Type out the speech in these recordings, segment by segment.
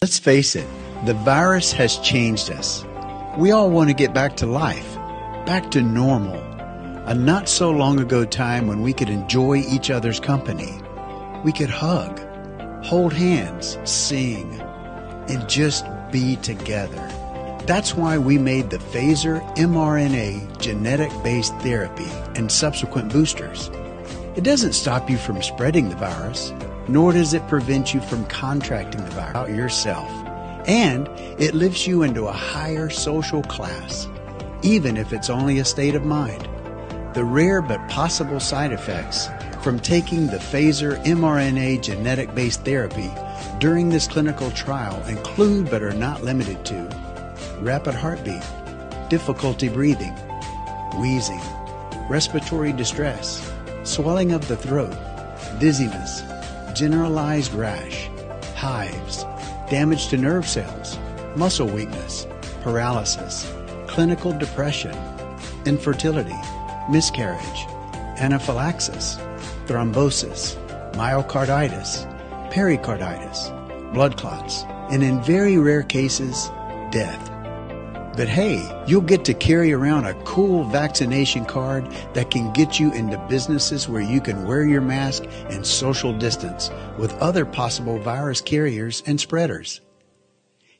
Let's face it, the virus has changed us. We all want to get back to life, back to normal. A not so long ago time when we could enjoy each other's company. We could hug, hold hands, sing, and just be together. That's why we made the Phaser mRNA genetic based therapy and subsequent boosters. It doesn't stop you from spreading the virus, nor does it prevent you from contracting the virus yourself. And it lifts you into a higher social class, even if it's only a state of mind. The rare but possible side effects from taking the Phaser mRNA genetic based therapy during this clinical trial include but are not limited to rapid heartbeat, difficulty breathing, wheezing, respiratory distress, swelling of the throat, dizziness, generalized rash, hives, damage to nerve cells, muscle weakness, paralysis, clinical depression, infertility, miscarriage, anaphylaxis, thrombosis, myocarditis, pericarditis, blood clots, and in very rare cases, death. But hey, you'll get to carry around a cool vaccination card that can get you into businesses where you can wear your mask and social distance with other possible virus carriers and spreaders.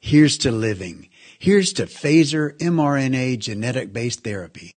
Here's to living. Here's to Phaser mRNA genetic based therapy.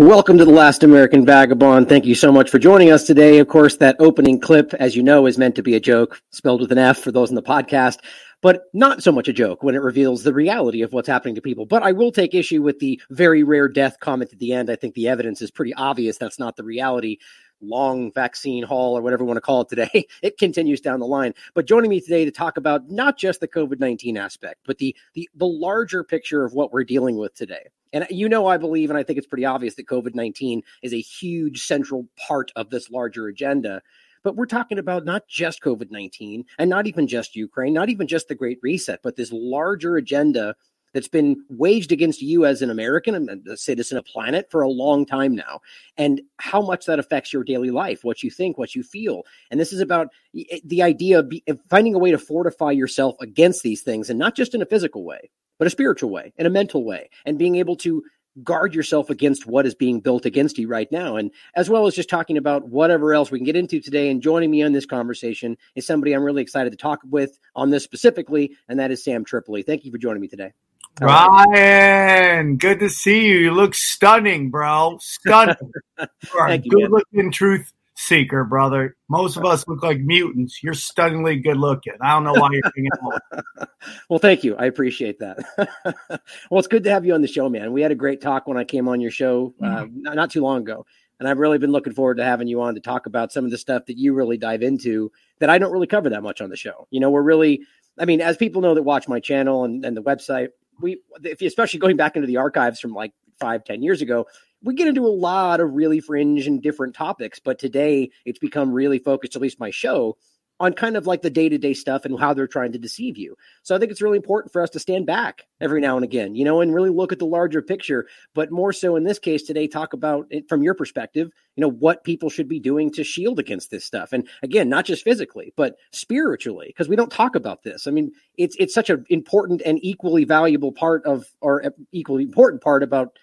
Welcome to The Last American Vagabond. Thank you so much for joining us today. Of course, that opening clip, as you know, is meant to be a joke, spelled with an F for those in the podcast, but not so much a joke when it reveals the reality of what's happening to people. But I will take issue with the very rare death comment at the end. I think the evidence is pretty obvious that's not the reality long vaccine haul or whatever you want to call it today. It continues down the line. But joining me today to talk about not just the COVID-19 aspect, but the the the larger picture of what we're dealing with today. And you know, I believe, and I think it's pretty obvious that COVID 19 is a huge central part of this larger agenda. But we're talking about not just COVID 19 and not even just Ukraine, not even just the Great Reset, but this larger agenda that's been waged against you as an American and a citizen of planet for a long time now, and how much that affects your daily life, what you think, what you feel. And this is about eh, the idea of finding a way to fortify yourself against these things, and not just in a physical way, but a spiritual way, in a mental way, and being able to guard yourself against what is being built against you right now. And as well as just talking about whatever else we can get into today. And joining me on this conversation is somebody I'm really excited to talk with on this specifically, and that is Sam Tripoli. Thank you for joining me today. Ryan, good to see you. You look stunning, bro. Stunning. you are a good looking truth seeker, brother. Most of us look like mutants. You're stunningly good looking. I don't know why you're hanging out. well, thank you. I appreciate that. well, it's good to have you on the show, man. We had a great talk when I came on your show uh, mm-hmm. not, not too long ago. And I've really been looking forward to having you on to talk about some of the stuff that you really dive into that I don't really cover that much on the show. You know, we're really, I mean, as people know that watch my channel and, and the website, we, if you, especially going back into the archives from like five, ten years ago, we get into a lot of really fringe and different topics. But today it's become really focused, at least my show, on kind of like the day to day stuff and how they're trying to deceive you. So I think it's really important for us to stand back every now and again, you know, and really look at the larger picture. But more so in this case today, talk about it from your perspective, you know, what people should be doing to shield against this stuff. And again, not just physically, but spiritually, because we don't talk about this. I mean, it's it's such an important and equally valuable part of, or uh, equally important part about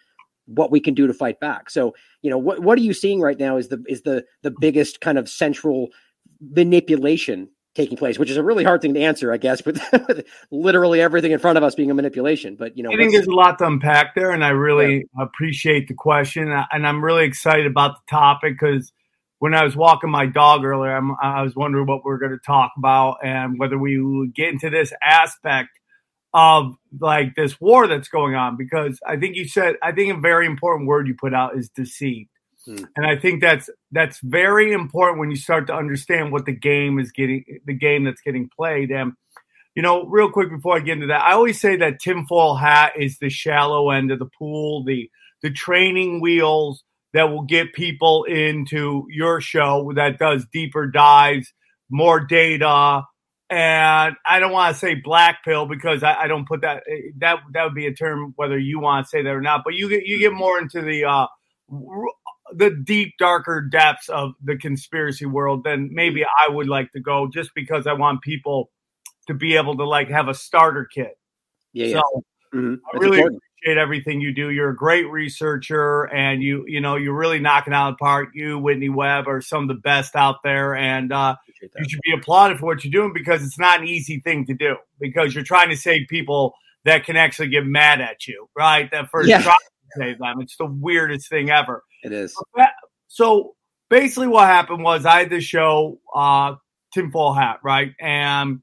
what we can do to fight back. So, you know, what what are you seeing right now is the is the the biggest kind of central manipulation taking place, which is a really hard thing to answer, I guess, but literally everything in front of us being a manipulation. But you know, I think there's a lot to unpack there, and I really yeah. appreciate the question, uh, and I'm really excited about the topic because when I was walking my dog earlier, I'm, i was wondering what we are going to talk about and whether we would get into this aspect of like this war that's going on because I think you said I think a very important word you put out is deceived. Hmm. And I think that's that's very important when you start to understand what the game is getting the game that's getting played. And you know, real quick before I get into that, I always say that tinfoil hat is the shallow end of the pool. The the training wheels that will get people into your show that does deeper dives, more data. And I don't want to say black pill because I, I, don't put that that that would be a term whether you want to say that or not. But you get you get more into the uh, the deep darker depths of the conspiracy world than maybe I would like to go just because I want people to be able to like have a starter kit. Yeah. So yeah. Mm-hmm. I really important. Appreciate everything you do. You're a great researcher and you, you know, you're really knocking out the park. You, Whitney Webb are some of the best out there. And uh, you should be applauded for what you're doing because it's not an easy thing to do because you're trying to save people that can actually get mad at you, right? That first yeah. try to save them. It's the weirdest thing ever. It is. So basically what happened was I had this show, uh, tinfoil hat, right? And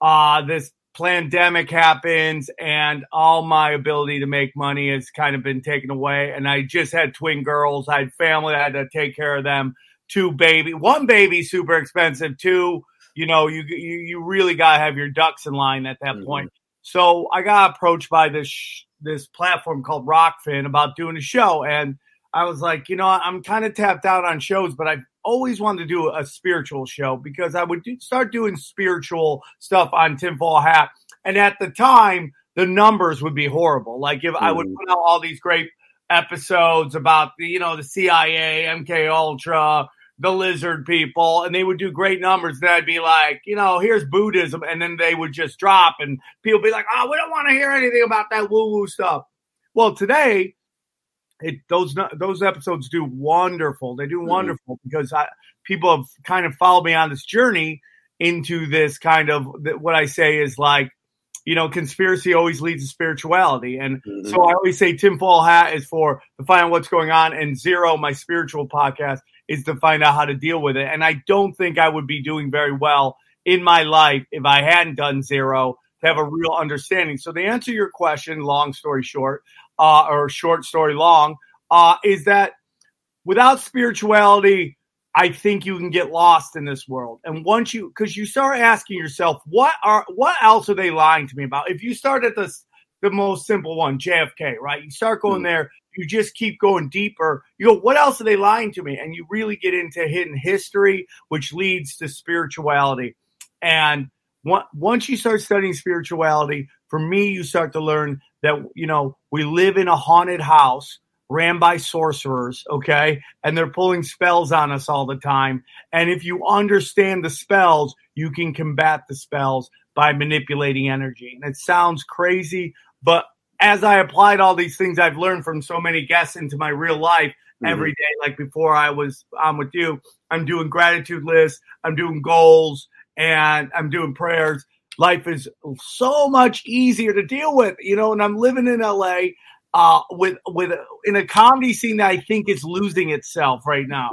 uh, this pandemic happens and all my ability to make money has kind of been taken away. And I just had twin girls. I had family. I had to take care of them. Two baby, one baby, super expensive. Two, you know, you you, you really got to have your ducks in line at that mm-hmm. point. So I got approached by this this platform called Rokfin about doing a show, and I was like, you know, I'm kind of tapped out on shows, but I've always wanted to do a spiritual show because I would do, start doing spiritual stuff on Tinfoil Hat. And at the time, the numbers would be horrible. Like if mm. I would mm. put out all these great episodes about the, you know, the CIA, MK Ultra, the lizard people, and they would do great numbers. Then I'd be like, you know, here's Buddhism, and then they would just drop, and people be like, oh, we don't want to hear anything about that woo woo stuff. Well, today it those those episodes do wonderful. They do mm-hmm. wonderful mm-hmm. because I, people have kind of followed me on this journey into this kind of what I say is like, you know, conspiracy always leads to spirituality, and mm-hmm. so I always say Tim tinfoil hat is for to find out what's going on, and zero, my spiritual podcast, is to find out how to deal with it. And I don't think I would be doing very well in my life if I hadn't done zero to have a real understanding. So to answer your question, long story short, uh, or short story long, uh, is that without spirituality, I think you can get lost in this world. And once you, because you start asking yourself, what are, what else are they lying to me about? If you start at the the most simple one, JFK, right? You start going mm-hmm. there, you just keep going deeper. You go, what else are they lying to me? And you really get into hidden history, which leads to spirituality. And once you start studying spirituality, for me, you start to learn that, you know, we live in a haunted house ran by sorcerers, okay? And they're pulling spells on us all the time. And if you understand the spells, you can combat the spells by manipulating energy. And it sounds crazy, but as I applied all these things I've learned from so many guests into my real life mm-hmm. every day, like before I was on with you, I'm doing gratitude lists, I'm doing goals, and I'm doing prayers. Life is so much easier to deal with, you know. And I'm living in LA uh, with with in a comedy scene that I think is losing itself right now.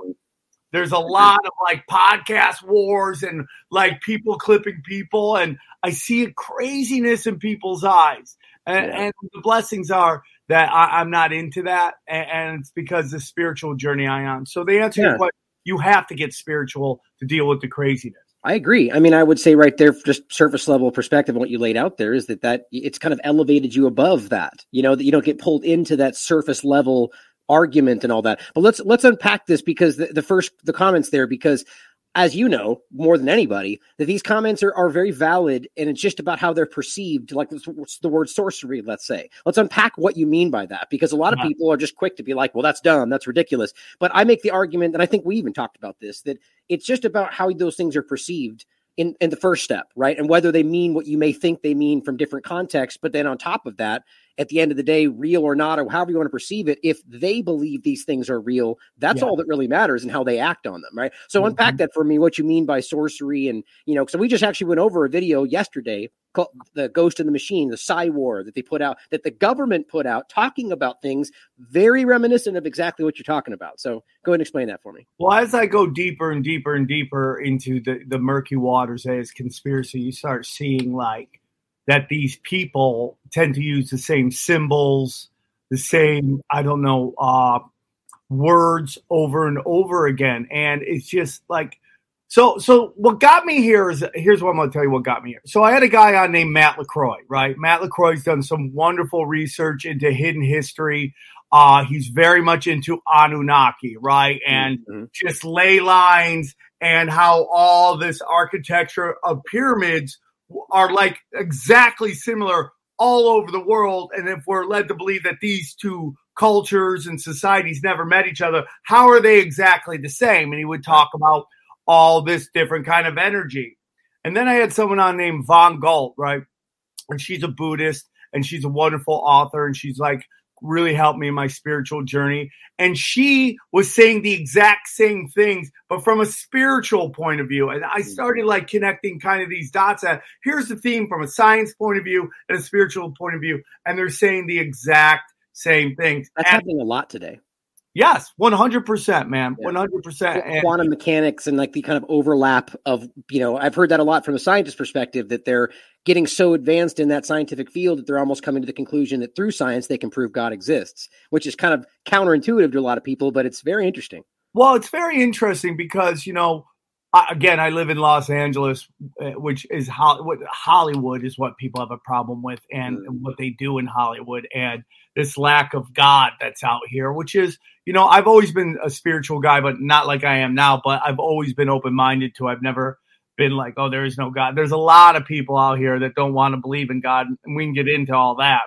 There's a lot of like podcast wars and like people clipping people, and I see a craziness in people's eyes. And, and the blessings are that I, am not into that, and, and, it's because the spiritual journey I am. So the answer yeah. is what you have to get spiritual to deal with the craziness. I agree. I mean, I would say right there, just surface level perspective, what you laid out there is that that it's kind of elevated you above that. You know that you don't get pulled into that surface level argument and all that. But let's let's unpack this because the, the first the comments there because as you know more than anybody, that these comments are, are very valid and it's just about how they're perceived, like the word sorcery, let's say. Let's unpack what you mean by that because a lot of yeah. people are just quick to be like, well, that's dumb, that's ridiculous. But I make the argument, and I think we even talked about this, that it's just about how those things are perceived in, in the first step, right? And whether they mean what you may think they mean from different contexts. But then on top of that, at the end of the day, real or not, or however you want to perceive it, if they believe these things are real, that's yeah. all that really matters and how they act on them, right? So mm-hmm. unpack that for me, what you mean by sorcery. And, you know, so we just actually went over a video yesterday The Ghost in the Machine, the Psy War that they put out, that the government put out, talking about things very reminiscent of exactly what you're talking about. So go ahead and explain that for me. Well, as I go deeper and deeper and deeper into the, the murky waters as conspiracy, you start seeing like, that these people tend to use the same symbols, the same, I don't know, uh, words over and over again. And it's just like, so, so what got me here is here's what I'm going to tell you what got me here. So I had a guy on named Matt LaCroix, right? Matt LaCroix's done some wonderful research into hidden history. Uh, he's very much into Anunnaki, right? And mm-hmm. just ley lines and how all this architecture of pyramids are like exactly similar all over the world. And if we're led to believe that these two cultures and societies never met each other, how are they exactly the same? And he would talk about all this different kind of energy. And then I had someone on named Von Galt, right? And she's a Buddhist and she's a wonderful author and she's like really helped me in my spiritual journey. And she was saying the exact same things, but from a spiritual point of view. And I hmm. started like connecting kind of these dots at here's the theme from a science point of view and a spiritual point of view. And they're saying the exact same things. That's and, happening a lot today. Yes, one hundred percent, man, one hundred percent. Quantum mechanics and like the kind of overlap of you know, I've heard that a lot from a scientist perspective that they're getting so advanced in that scientific field that they're almost coming to the conclusion that through science they can prove God exists, which is kind of counterintuitive to a lot of people, but it's very interesting. Well, it's very interesting because you know again, I live in Los Angeles, uh, which is Hollywood is what people have a problem with, and, mm. what they do in Hollywood, and this lack of God that's out here, which is, you know, I've always been a spiritual guy, but not like I am now. But I've always been open minded to. I've never been like, oh, there is no God. There's a lot of people out here that don't want to believe in God, and we can get into all that.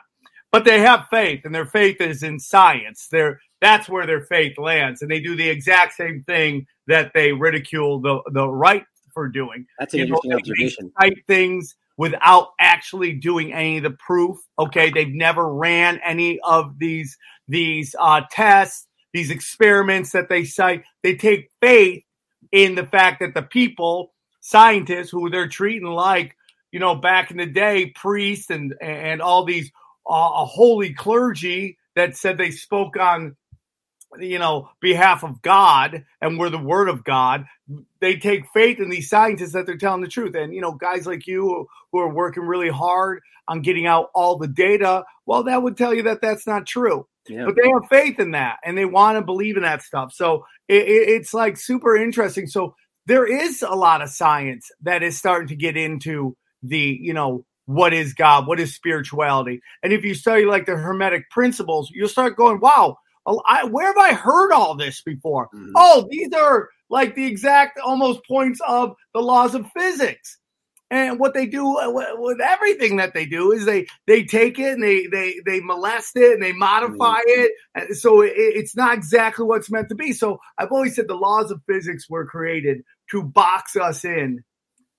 But they have faith, and their faith is in science. They're that's where their faith lands, and they do the exact same thing that they ridicule the the right for doing. That's an you interesting know, observation. Type things without actually doing any of the proof. Okay, they've never ran any of these these uh, tests, these experiments that they cite. They take faith in the fact that the people, scientists, who they're treating like you know back in the day, priests and and all these uh, holy clergy that said they spoke on you know, behalf of God and we're the word of God, they take faith in these scientists that they're telling the truth. And, you know, guys like you who are working really hard on getting out all the data, well, that would tell you that that's not true. Yeah. But they have faith in that and they want to believe in that stuff. So it, it, it's like super interesting. So there is a lot of science that is starting to get into the, you know, what is God? What is spirituality? And if you study like the Hermetic principles, you'll start going, wow, I, where have I heard all this before? Mm-hmm. Oh, these are like the exact almost points of the laws of physics. And what they do uh, with everything that they do is they they take it and they they they molest it and they modify mm-hmm. it, so it, it's not exactly what's meant to be. So I've always said the laws of physics were created to box us in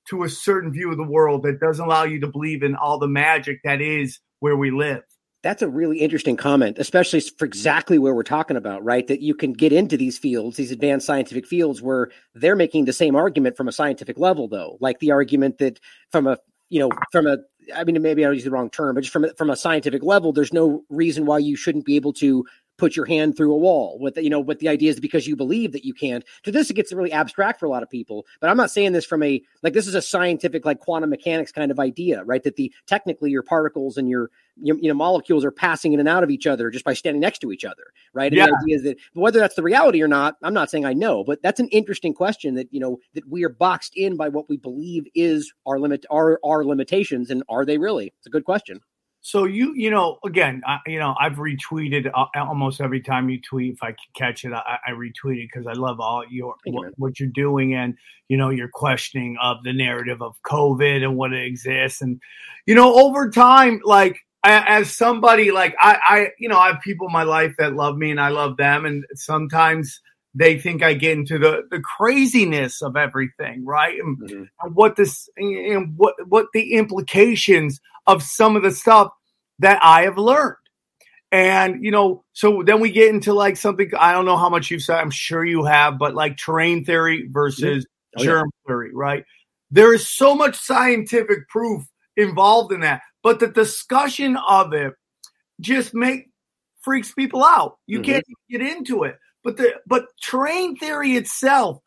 to a certain view of the world that doesn't allow you to believe in all the magic that is where we live. That's a really interesting comment, especially for exactly where we're talking about, right? That you can get into these fields, these advanced scientific fields, where they're making the same argument from a scientific level, though, like the argument that from a you know from a I mean maybe I use the wrong term, but just from a, from a scientific level, there's no reason why you shouldn't be able to put your hand through a wall with you know what the idea is because you believe that you can't. To this it gets really abstract for a lot of people but i'm not saying this from a like this is a scientific like quantum mechanics kind of idea right? That the technically your particles and your you, you know molecules are passing in and out of each other just by standing next to each other right? And yeah. the idea is that whether that's the reality or not i'm not saying i know but that's an interesting question that you know that we are boxed in by what we believe is our limit our our limitations and are they really? It's a good question so you, you know, again, I, you know, I've retweeted uh, almost every time you tweet. If I can catch it, I, I retweet it because I love all your what, what, you're doing and you know your questioning of the narrative of COVID and what it exists, and you know, over time, like as somebody like I, I, you know, I have people in my life that love me and I love them, and sometimes they think I get into the, the craziness of everything, right? And, mm-hmm. and what this and what what the implications of some of the stuff that I have learned. And you know, so then we get into like something I don't know how much you've said, I'm sure you have, but like terrain theory versus oh, germ yeah. theory, right? There is so much scientific proof involved in that, but the discussion of it just make freaks people out. You mm-hmm. can't get into it. But the but terrain theory itself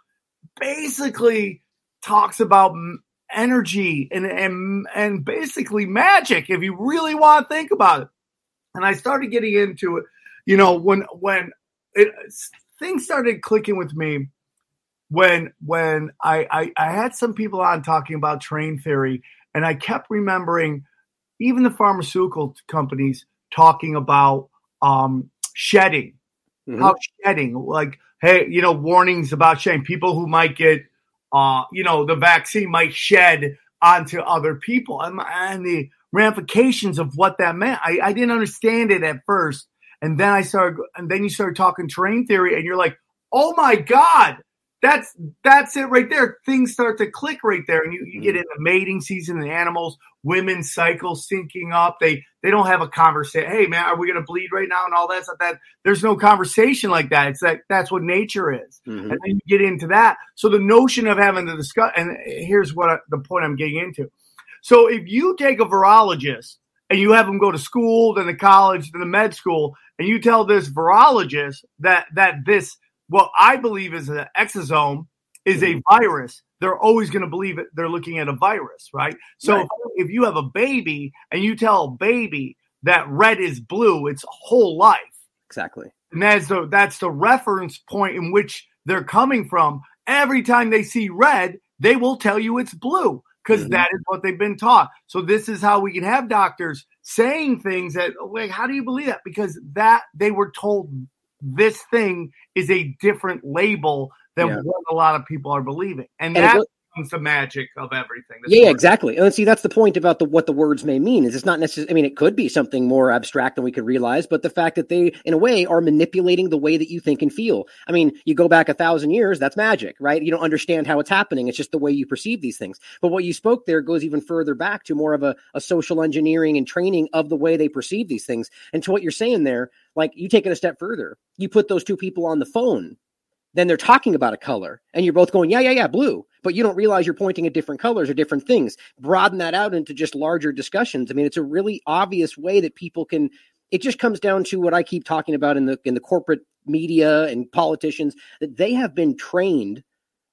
basically talks about energy and and and basically magic if you really want to think about it. And I started getting into it, you know, when when it, things started clicking with me when when I, I I had some people on talking about terrain theory, and I kept remembering even the pharmaceutical companies talking about um, shedding. Mm-hmm. How shedding, like, hey, you know, warnings about shedding. People who might get, uh, you know, the vaccine might shed onto other people, and, and the ramifications of what that meant. I, I didn't understand it at first, and then I started, and then you started talking terrain theory, and you're like, oh my god, that's that's it right there. Things start to click right there, and you, you get mm-hmm. into mating season. The animals, women's cycle syncing up. They they don't have a conversation. Hey man, are we going to bleed right now and all that stuff? That there's no conversation like that. It's that that's what nature is, mm-hmm. and then you get into that. So the notion of having the discuss, and here's what I, the point I'm getting into. So if you take a virologist and you have them go to school, then the college, then the med school, and you tell this virologist that that this what I believe is an exosome is a mm-hmm. virus, they're always going to believe it. They're looking at a virus, right? So right. if you have a baby and you tell a baby that red is blue, its whole life. Exactly. And that's the that's the reference point in which they're coming from. Every time they see red, they will tell you it's blue because mm-hmm. is what they've been taught. So this is how we can have doctors saying things that like how do you believe that? Because that they were told this thing is a different label than yeah. what a lot of people are believing. And, and that the magic of everything. Yeah, exactly. And see, that's the point about the what the words may mean is it's not necessarily. I mean, it could be something more abstract than we could realize, but the fact that they, in a way, are manipulating the way that you think and feel. I mean, you go back a thousand years, that's magic, right? You don't understand how it's happening. It's just the way you perceive these things. But what you spoke there goes even further back to more of a, a social engineering and training of the way they perceive these things. And to what you're saying there, like you take it a step further, you put those two people on the phone then they're talking about a color and you're both going, yeah, yeah, yeah, blue, but you don't realize you're pointing at different colors or different things. Broaden that out into just larger discussions. I mean, it's a really obvious way that people can, it just comes down to what I keep talking about in the, in the corporate media and politicians that they have been trained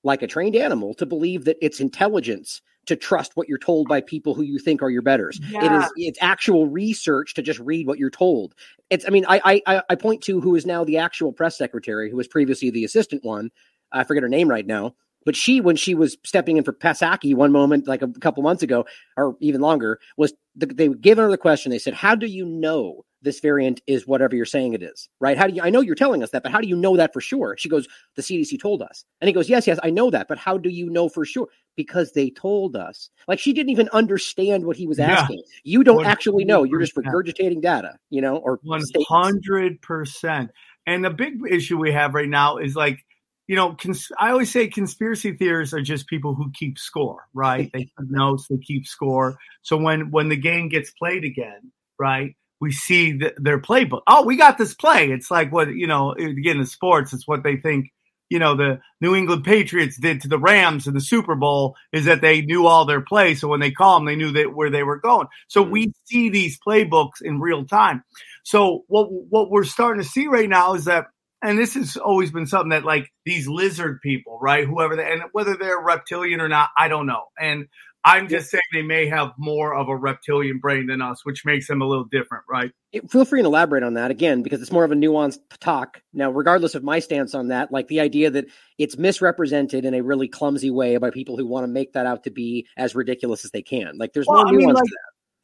like a trained animal to believe that it's intelligence to trust what you're told by people who you think are your betters. Yeah. It is it's actual research to just read what you're told. It's I mean I I I point to who is now the actual press secretary who was previously the assistant one. I forget her name right now. But she, when she was stepping in for Psaki one moment, like a couple months ago, or even longer, was the, they given her the question. They said, "How do you know this variant is whatever you're saying it is, right? How do you, I know you're telling us that, but how do you know that for sure? She goes, the CDC told us. And he goes, yes, yes, I know that, but how do you know for sure? Because they told us. Like she didn't even understand what he was asking. Yeah. You don't 100%. actually know. You're just regurgitating data, you know, or 100%. And the big issue we have right now is like, you know, cons- I always say conspiracy theorists are just people who keep score, right? they keep notes, they keep score. So when when the game gets played again, right? We see the, their playbook. Oh, we got this play. It's like what you know. Again, in sports, it's what they think. You know, the New England Patriots did to the Rams in the Super Bowl is that they knew all their plays. So when they call them, they knew that where they were going. So we mm-hmm. see these playbooks in real time. So what what we're starting to see right now is that and this has always been something that like these lizard people, right? Whoever they and whether they're reptilian or not, I don't know. And I'm just saying they may have more of a reptilian brain than us, which makes them a little different, right? Feel free to elaborate on that again, because it's more of a nuanced talk. Now, regardless of my stance on that, like the idea that it's misrepresented in a really clumsy way by people who want to make that out to be as ridiculous as they can. Like there's well, no nuance I mean, like,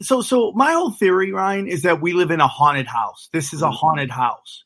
So, so my whole theory, Ryan, is that we live in a haunted house. This is a mm-hmm. haunted house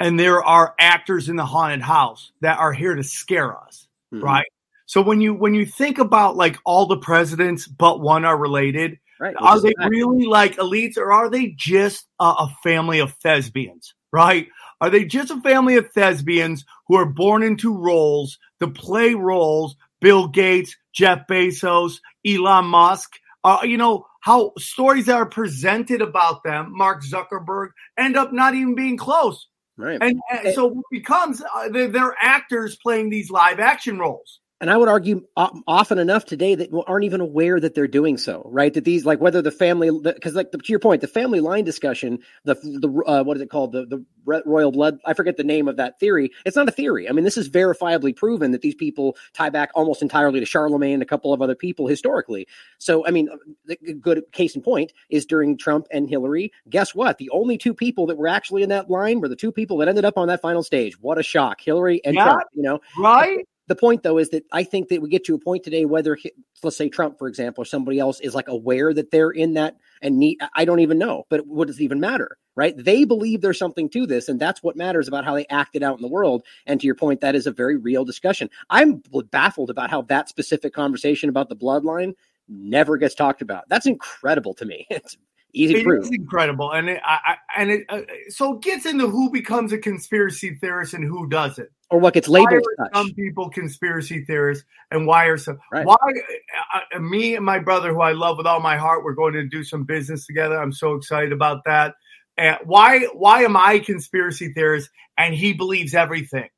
and there are actors in the haunted house that are here to scare us, mm-hmm. right? So when you when you think about like all the presidents but one are related, right? Are they really like elites or are they just a, a family of thespians, right? Are they just a family of thespians who are born into roles to play roles? Bill Gates, Jeff Bezos, Elon Musk. Uh, you know how stories that are presented about them, Mark Zuckerberg, end up not even being close. Right. And, and so it becomes uh, they're, they're, actors playing these live action roles. And I would argue often enough today that aren't even aware that they're doing so, right? That these, like, whether the family, because, like, the, to your point, the family line discussion, the the uh, what is it called, the the royal blood? I forget the name of that theory. It's not a theory. I mean, this is verifiably proven that these people tie back almost entirely to Charlemagne and a couple of other people historically. So, I mean, the good case in point is during Trump and Hillary. Guess what? The only two people that were actually in that line were the two people that ended up on that final stage. What a shock, Hillary and yeah, Trump. You know, right? The point though is that I think that we get to a point today whether let's say Trump for example or somebody else is like aware that they're in that and need I don't even know but what does it even matter right? They believe there's something to this, and that's what matters about how they act it out in the world. And to your point, that is a very real discussion. I'm baffled about how that specific conversation about the bloodline never gets talked about. That's incredible to me. It's easy it proof. is incredible, and it, I, I, and it uh, so it gets into who becomes a conspiracy theorist and who doesn't, or what gets labeled. some people conspiracy theorists, and why are some right. why uh, uh, me and my brother, who I love with all my heart, we're going to do some business together. I'm so excited about that. And why why am I conspiracy theorist and he believes everything?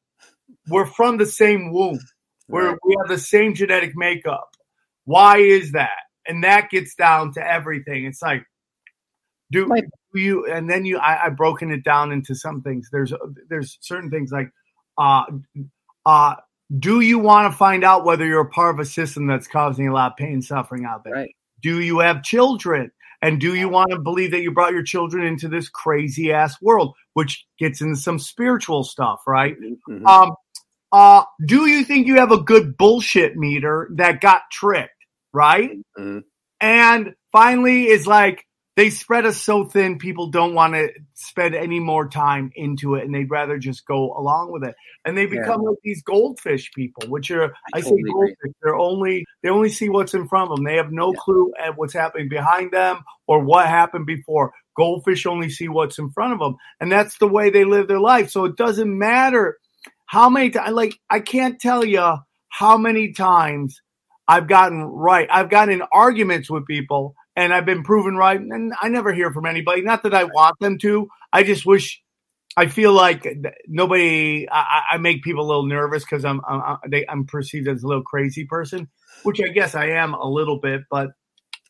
We're from the same womb. We're, right. we have the same genetic makeup. Why is that? And that gets down to everything. It's like do like, you and then you I, I've broken it down into some things. There's there's certain things like uh uh do you want to find out whether you're a part of a system that's causing a lot of pain and suffering out there? Right. Do you have children? And do you want to believe that you brought your children into this crazy ass world, which gets into some spiritual stuff, right? Mm-hmm. Um, uh, do you think you have a good bullshit meter that got tricked, right? Mm-hmm. And finally, is like, they spread us so thin people don't want to spend any more time into it and they'd rather just go along with it and they become yeah. like these goldfish people which are i, I totally say goldfish agree. they're only they only see what's in front of them they have no yeah. clue at what's happening behind them or what happened before goldfish only see what's in front of them and that's the way they live their life so it doesn't matter how many times like i can't tell you how many times i've gotten right i've gotten in arguments with people and I've been proven right. And I never hear from anybody. Not that I want them to. I just wish. I feel like nobody. I, I make people a little nervous because I'm I'm, I'm perceived as a little crazy person, which I guess I am a little bit. But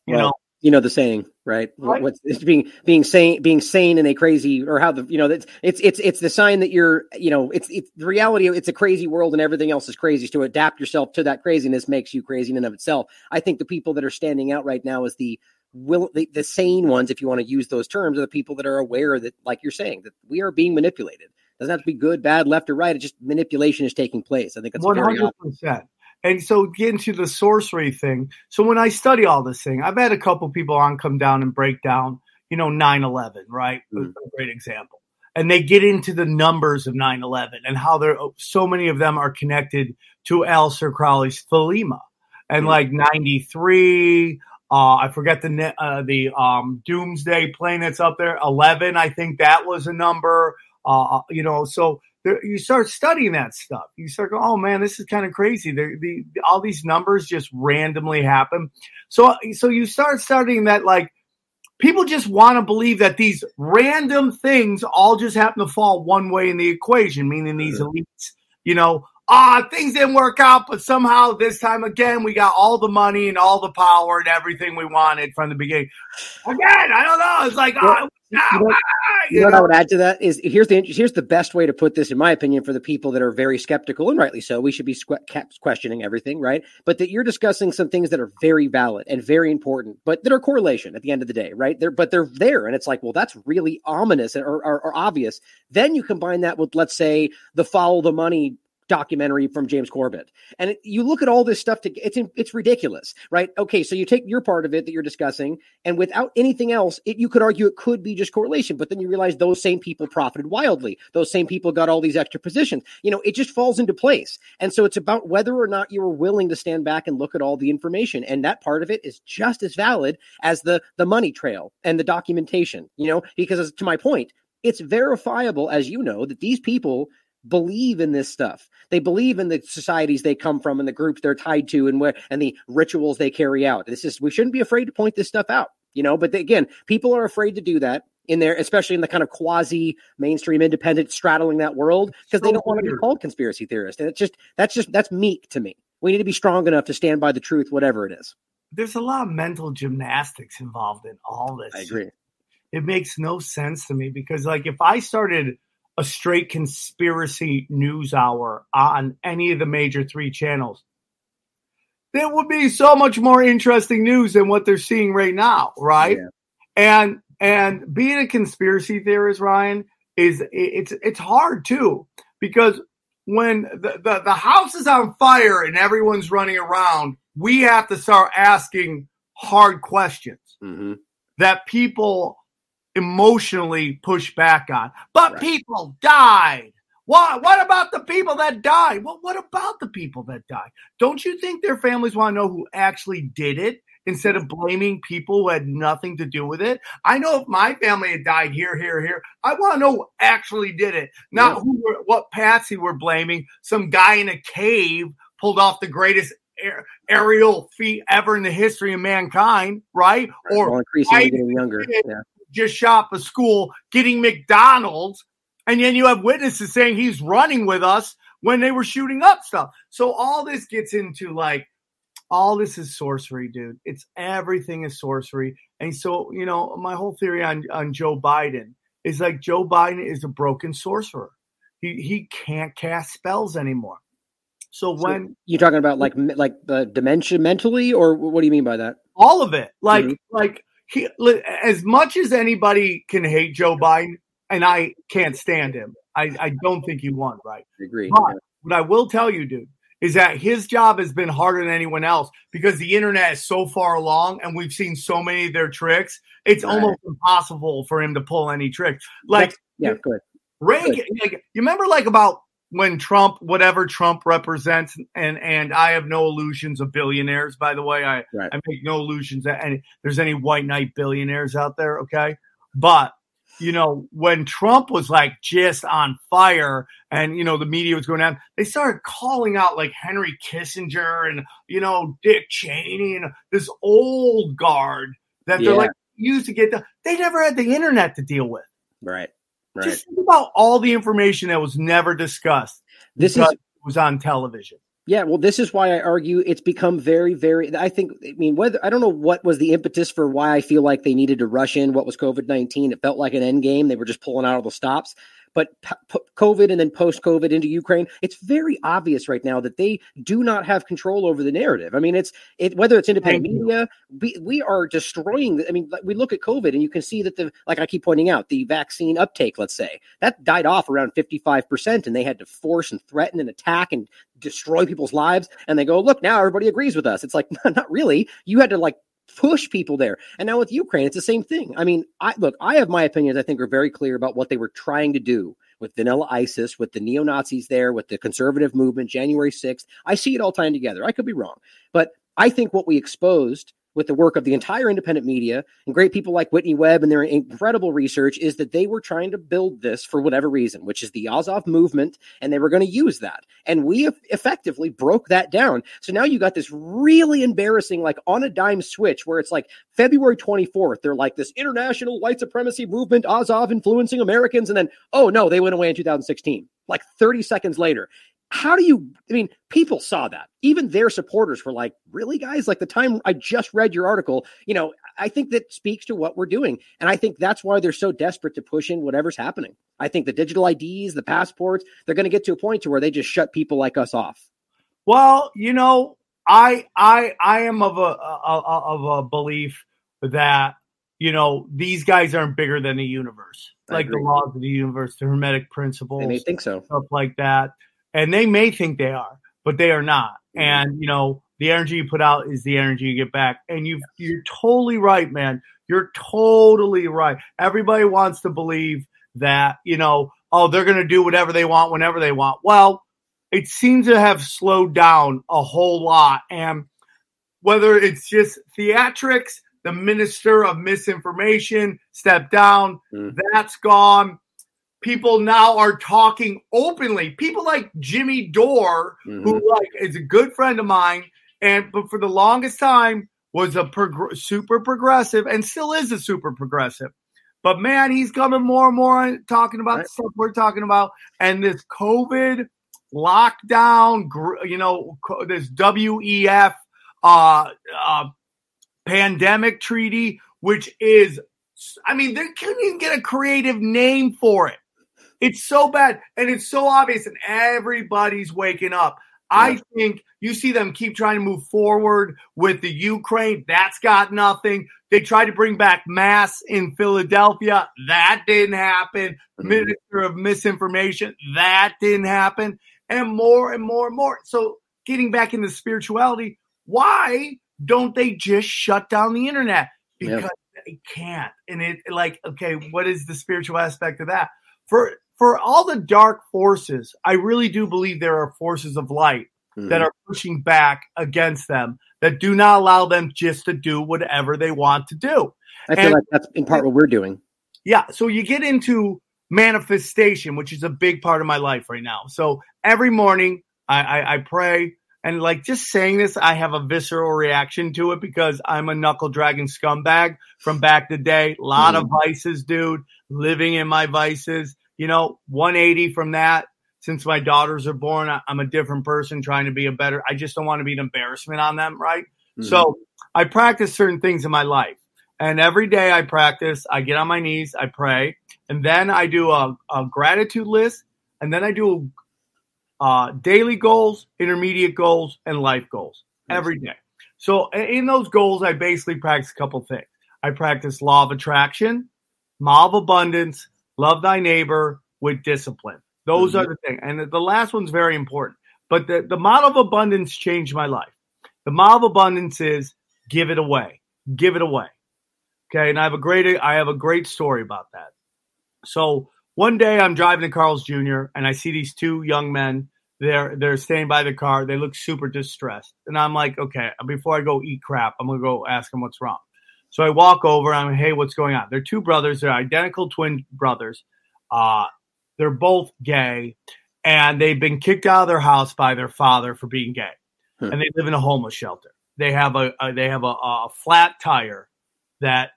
you well, know, you know the saying, right? right? What's it's being being sane being sane in a crazy or how the you know it's it's it's it's the sign that you're you know it's it's the reality. It's a crazy world and everything else is crazy. So adapt yourself to that craziness makes you crazy in and of itself. I think the people that are standing out right now is the will the, the sane ones, if you want to use those terms, are the people that are aware that, like you're saying, that we are being manipulated. It doesn't have to be good, bad, left, or right. It's just manipulation is taking place. I think it's one hundred percent. And so get into the sorcery thing. So when I study all this thing, I've had a couple people on come down and break down, you know, 9-11, right? Mm. Great example. And they get into the numbers of 9-11 and how there so many of them are connected to Aleister Crowley's Thelema. And mm. like 93, uh, I forget the uh, the um, Doomsday plane that's up there. Eleven, I think that was a number. Uh, uh you know, so there, you start studying that stuff. You start going, "Oh man, this is kind of crazy." The, the all these numbers just randomly happen. So so you start studying that like people just want to believe that these random things all just happen to fall one way in the equation, meaning these elites, you know, ah, uh, things didn't work out, but somehow this time again, we got all the money and all the power and everything we wanted from the beginning. Again, I don't know. It's like, well, oh, you know, ah, you know what I would add to that is here's the here's the best way to put this, in my opinion, for the people that are very skeptical and rightly so. We should be kept questioning everything, right? But that you're discussing some things that are very valid and very important, but that are correlation at the end of the day, right? They're but they're there, and it's like, well, that's really ominous or, or, or obvious. Then you combine that with, let's say, the follow the money documentary from James Corbett. And it, you look at all this stuff to it's it's ridiculous, right? Okay, so you take your part of it that you're discussing and without anything else, it, you could argue it could be just correlation, but then you realize those same people profited wildly. Those same people got all these extra positions. You know, it just falls into place. And so it's about whether or not you are willing to stand back and look at all the information and that part of it is just as valid as the the money trail and the documentation, you know, because to my point, it's verifiable as you know that these people believe in this stuff. They believe in the societies they come from and the groups they're tied to and where and the rituals they carry out. This is we shouldn't be afraid to point this stuff out, you know. But again, people are afraid to do that in there, especially in the kind of quasi mainstream independent straddling that world because so they don't want to be called conspiracy theorists. And it's just that's just that's meek to me. We need to be strong enough to stand by the truth, whatever it is. There's a lot of mental gymnastics involved in all this. I agree. It makes no sense to me because, like, if I started a straight conspiracy news hour on any of the major three channels, there would be so much more interesting news than what they're seeing right now, right? Yeah. And and being a conspiracy theorist, Ryan, is it's it's hard too because when the, the, the house is on fire and everyone's running around, we have to start asking hard questions mm-hmm. that people emotionally push back on. But Right. people died. What? What about the people that died? Well, what about the people that died? Don't you think their families want to know who actually did it instead of blaming people who had nothing to do with it? I know if my family had died here, here, here, I want to know who actually did it, not Yeah. who were, what Patsy were blaming. Some guy in a cave pulled off the greatest aerial feat ever in the history of mankind, right? Or While increasingly I- getting younger. Yeah. Just shop a school getting McDonald's, and then you have witnesses saying he's running with us when they were shooting up stuff. So all this gets into like all this is sorcery, dude. It's everything is sorcery. And so, you know, my whole theory on, on Joe Biden is like Joe Biden is a broken sorcerer. He he can't cast spells anymore. So So when you talking about like like the dementia mentally, or what do you mean by that? all of it like Mhm. like he as much as anybody can hate joe biden and i can't stand him i i don't think he won right I agree. But what i will tell you dude is that his job has been harder than anyone else because the internet is so far along and we've seen so many of their tricks it's Right. almost impossible for him to pull any tricks like yeah, good. Reagan, like, you remember like about when Trump, whatever Trump represents, and and I have no illusions of billionaires. By the way, I Right. I make no illusions that any there's any white knight billionaires out there. Okay, but you know when Trump was like just on fire, and you know the media was going down, they started calling out like Henry Kissinger and you know Dick Cheney and this old guard that they're like used to get the. They never had the internet to deal with. Right. Right. Just think about all the information that was never discussed this is was on television. Yeah, well, this is why I argue it's become very, very. I think, I mean, whether I don't know what was the impetus for why I feel like they needed to rush in what was COVID 19. It felt like an end game. They were just pulling out all the stops. But p- COVID and then post COVID into Ukraine, it's very obvious right now that they do not have control over the narrative. I mean, it's it whether it's independent media, we, we are destroying. The, I mean, we look at COVID and you can see that the like I keep pointing out the vaccine uptake. Let's say that died off around fifty five percent, and they had to force and threaten and attack and destroy people's lives and they go look now everybody agrees with us it's like not really you had to like push people there. And now with ukraine it's the same thing. I mean i look i have my opinions i think are very clear about what they were trying to do with vanilla isis with the neo-nazis there with the conservative movement january 6th i see it all tying together. I could be wrong. But i think what we exposed with the work of the entire independent media and great people like Whitney Webb and their incredible research is that they were trying to build this for whatever reason, which is the Azov movement, and they were going to use that. And we effectively broke that down. So now you got this really embarrassing, like on a dime switch, where it's like February 24th, they're like this international white supremacy movement, Azov influencing Americans. And then, oh no, they went away in 2016, like 30 seconds later how do you i mean people saw that. Even their supporters were like really guys? Like the time i just read your article. You know i think that speaks to what we're doing and i think that's why they're so desperate to push in whatever's happening. I think the digital ids the passports they're going to get to a point to where they just shut people like us off. Well, you know, I I I am of a, a, a of a belief that you know these guys aren't bigger than the universe, I like the laws of the universe, the hermetic principles. they may think so. stuff like that. And they may think they are, but they are not. Mhm. And you know, the energy you put out is the energy you get back. And you you're totally right, man. You're totally right. Everybody wants to believe that, you know, oh, they're gonna do whatever they want whenever they want. Well, it seems to have slowed down a whole lot. And whether it's just theatrics, the minister of misinformation stepped down, Mhm. that's gone people now are talking openly. People like Jimmy Dore, Mhm. who like is a good friend of mine, and but for the longest time was a prog- super progressive and still is a super progressive. But man, he's coming more and more talking about Right. the stuff we're talking about, and this COVID lockdown, you know, this WEF uh, uh, pandemic treaty, which is, I mean, they couldn't even get a creative name for it. It's so bad and it's so obvious, and everybody's waking up. I think you see them keep trying to move forward with the Ukraine. That's got nothing. They tried to bring back mass in Philadelphia. That didn't happen. Mhm. Minister of Misinformation. That didn't happen. And more and more and more. So getting back into spirituality, why don't they just shut down the internet? Yeah. Because it can't. And it like, okay, what is the spiritual aspect of that? For for all the dark forces, I really do believe there are forces of light mm-hmm. that are pushing back against them that do not allow them just to do whatever they want to do. I feel and, like that's in part what we're doing. Yeah. So you get into manifestation, which is a big part of my life right now. So every morning I, I, I pray and like just saying this, I have a visceral reaction to it because I'm a knuckle dragging scumbag from back the day. A lot mm. of vices, dude, living in my vices. You know, 180 from that. Since my daughters are born, I, am a different person trying to be a better. I just don't want to be an embarrassment on them, right? Mm-hmm. So I practice certain things in my life. And every day I practice, I get on my knees, I pray, and then I do a, a gratitude list, and then I do uh, daily goals, intermediate goals, and life goals every day. So in those goals, I basically practice a couple things. I practice law of attraction, law of abundance, love thy neighbor with discipline. Those mm-hmm. are the things. And the last one's very important. But the, the model of abundance changed my life. The model of abundance is give it away. Give it away. Okay. And I have a great I have a great story about that. So one day I'm driving to Carl's Jr. and I see these two young men. They're they're staying by the car. They look super distressed. And I'm like, okay, before I go eat crap, I'm gonna go ask them what's wrong. So I walk over. I'm, hey, what's going on? They're two brothers. They're identical twin brothers. Uh, they're both gay, and they've been kicked out of their house by their father for being gay, hmm. and they live in a homeless shelter. They have a, a they have a, a, flat tire that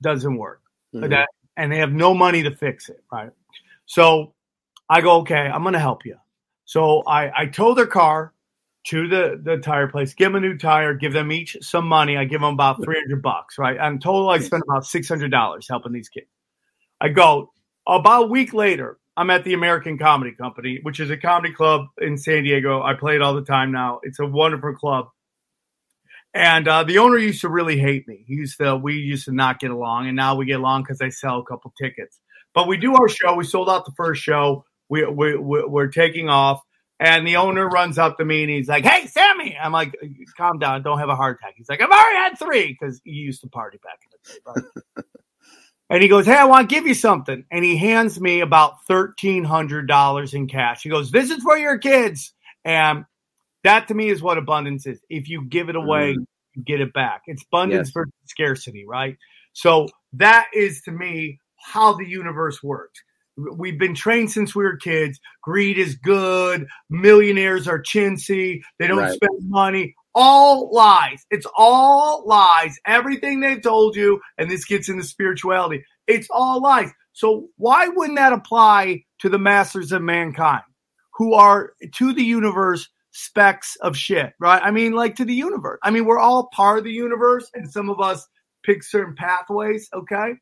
doesn't work. Mm-hmm. That and they have no money to fix it, right? So I go, okay, I'm going to help you. So I, I tow their car to the, the tire place, give them a new tire, give them each some money. I give them about 300 bucks, right? And total, I spent about $600 helping these kids. I go about a week later, I'm at the American Comedy Company, which is a comedy club in San Diego. I play it all the time now. It's a wonderful club. And uh, the owner used to really hate me. He used to, we used to not get along, and now we get along because I sell a couple tickets. But we do our show. We sold out the first show. We, we, we we're taking off, and the owner runs up to me and he's like, "Hey, Sammy!" I'm like, "Calm down, don't have a heart attack." He's like, "I've already had three because he used to party back in the day." And he goes, "Hey, I want to give you something," and he hands me about thirteen hundred dollars in cash. He goes, "This is for your kids," and that to me is what abundance is. If you give it away, mm. you get it back. It's abundance yes. for scarcity, right? So that is to me how the universe works. We've been trained since we were kids. Greed is good. Millionaires are chintzy. They don't right. spend money. All lies. It's all lies. Everything they've told you, and this gets into spirituality. It's all lies. So why wouldn't that apply to the masters of mankind who are to the universe specks of shit, right? I mean, like to the universe. I mean, we're all part of the universe, and some of us pick certain pathways, okay?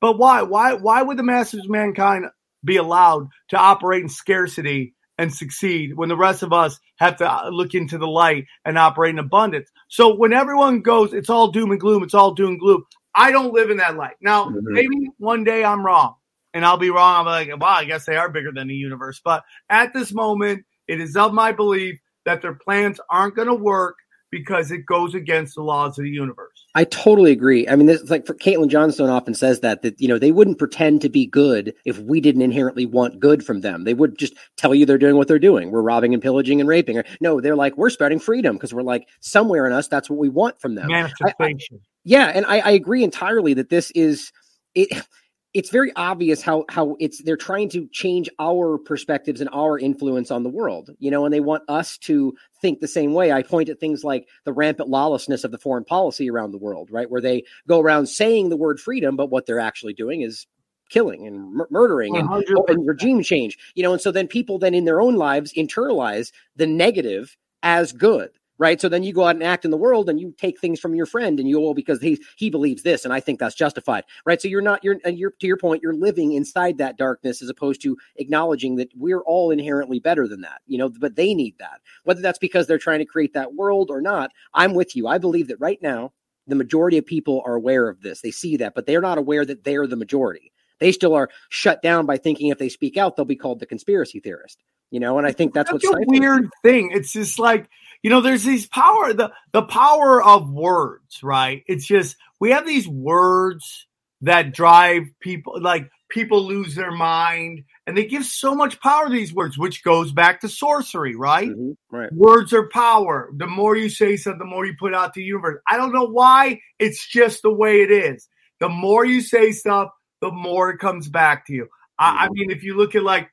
But why? Why? Why would the masters of mankind be allowed to operate in scarcity and succeed when the rest of us have to look into the light and operate in abundance? So when everyone goes, it's all doom and gloom. It's all doom and gloom. I don't live in that light. Now, mm-hmm. maybe one day I'm wrong, and I'll be wrong. I'm like, wow, I guess they are bigger than the universe. But at this moment, it is of my belief that their plans aren't going to work because it goes against the laws of the universe. I totally agree. I mean, this like for Caitlin Johnstone often says that that you know they wouldn't pretend to be good if we didn't inherently want good from them. They would just tell you they're doing what they're doing. We're robbing and pillaging and raping. No, they're like we're spreading freedom because we're like somewhere in us that's what we want from them. Manifestation. I, I, yeah, and I, I agree entirely that this is it it's very obvious how how it's they're trying to change our perspectives and our influence on the world you know and they want us to think the same way. I point at things like the rampant lawlessness of the foreign policy around the world right? Where they go around saying the word freedom but what they're actually doing is killing and mur- murdering and, and regime change you know? And so then people then in their own lives internalize the negative as good right? So then you go out and act in the world and you take things from your friend and you all because he he believes this and I think that's justified, right? So you're not you're and you're to your point you're living inside that darkness as opposed to acknowledging that we're all inherently better than that, you know. But they need that, whether that's because they're trying to create that world or not. I'm with you. I believe that right now the majority of people are aware of this. They see that, but they're not aware that they're the majority. They still are shut down by thinking if they speak out, they'll be called the conspiracy theorist. You know, and I think that's, that's what's a weird thing. It's just like you know, there's these power, the, the power of words, right? It's just, we have these words that drive people, like people lose their mind and they give so much power to these words, which goes back to sorcery, right? Mhm, right. Words are power. The more you say something, the more you put out to the universe. I don't know why. It's just the way it is. The more you say stuff, the more it comes back to you. I, I mean, if you look at like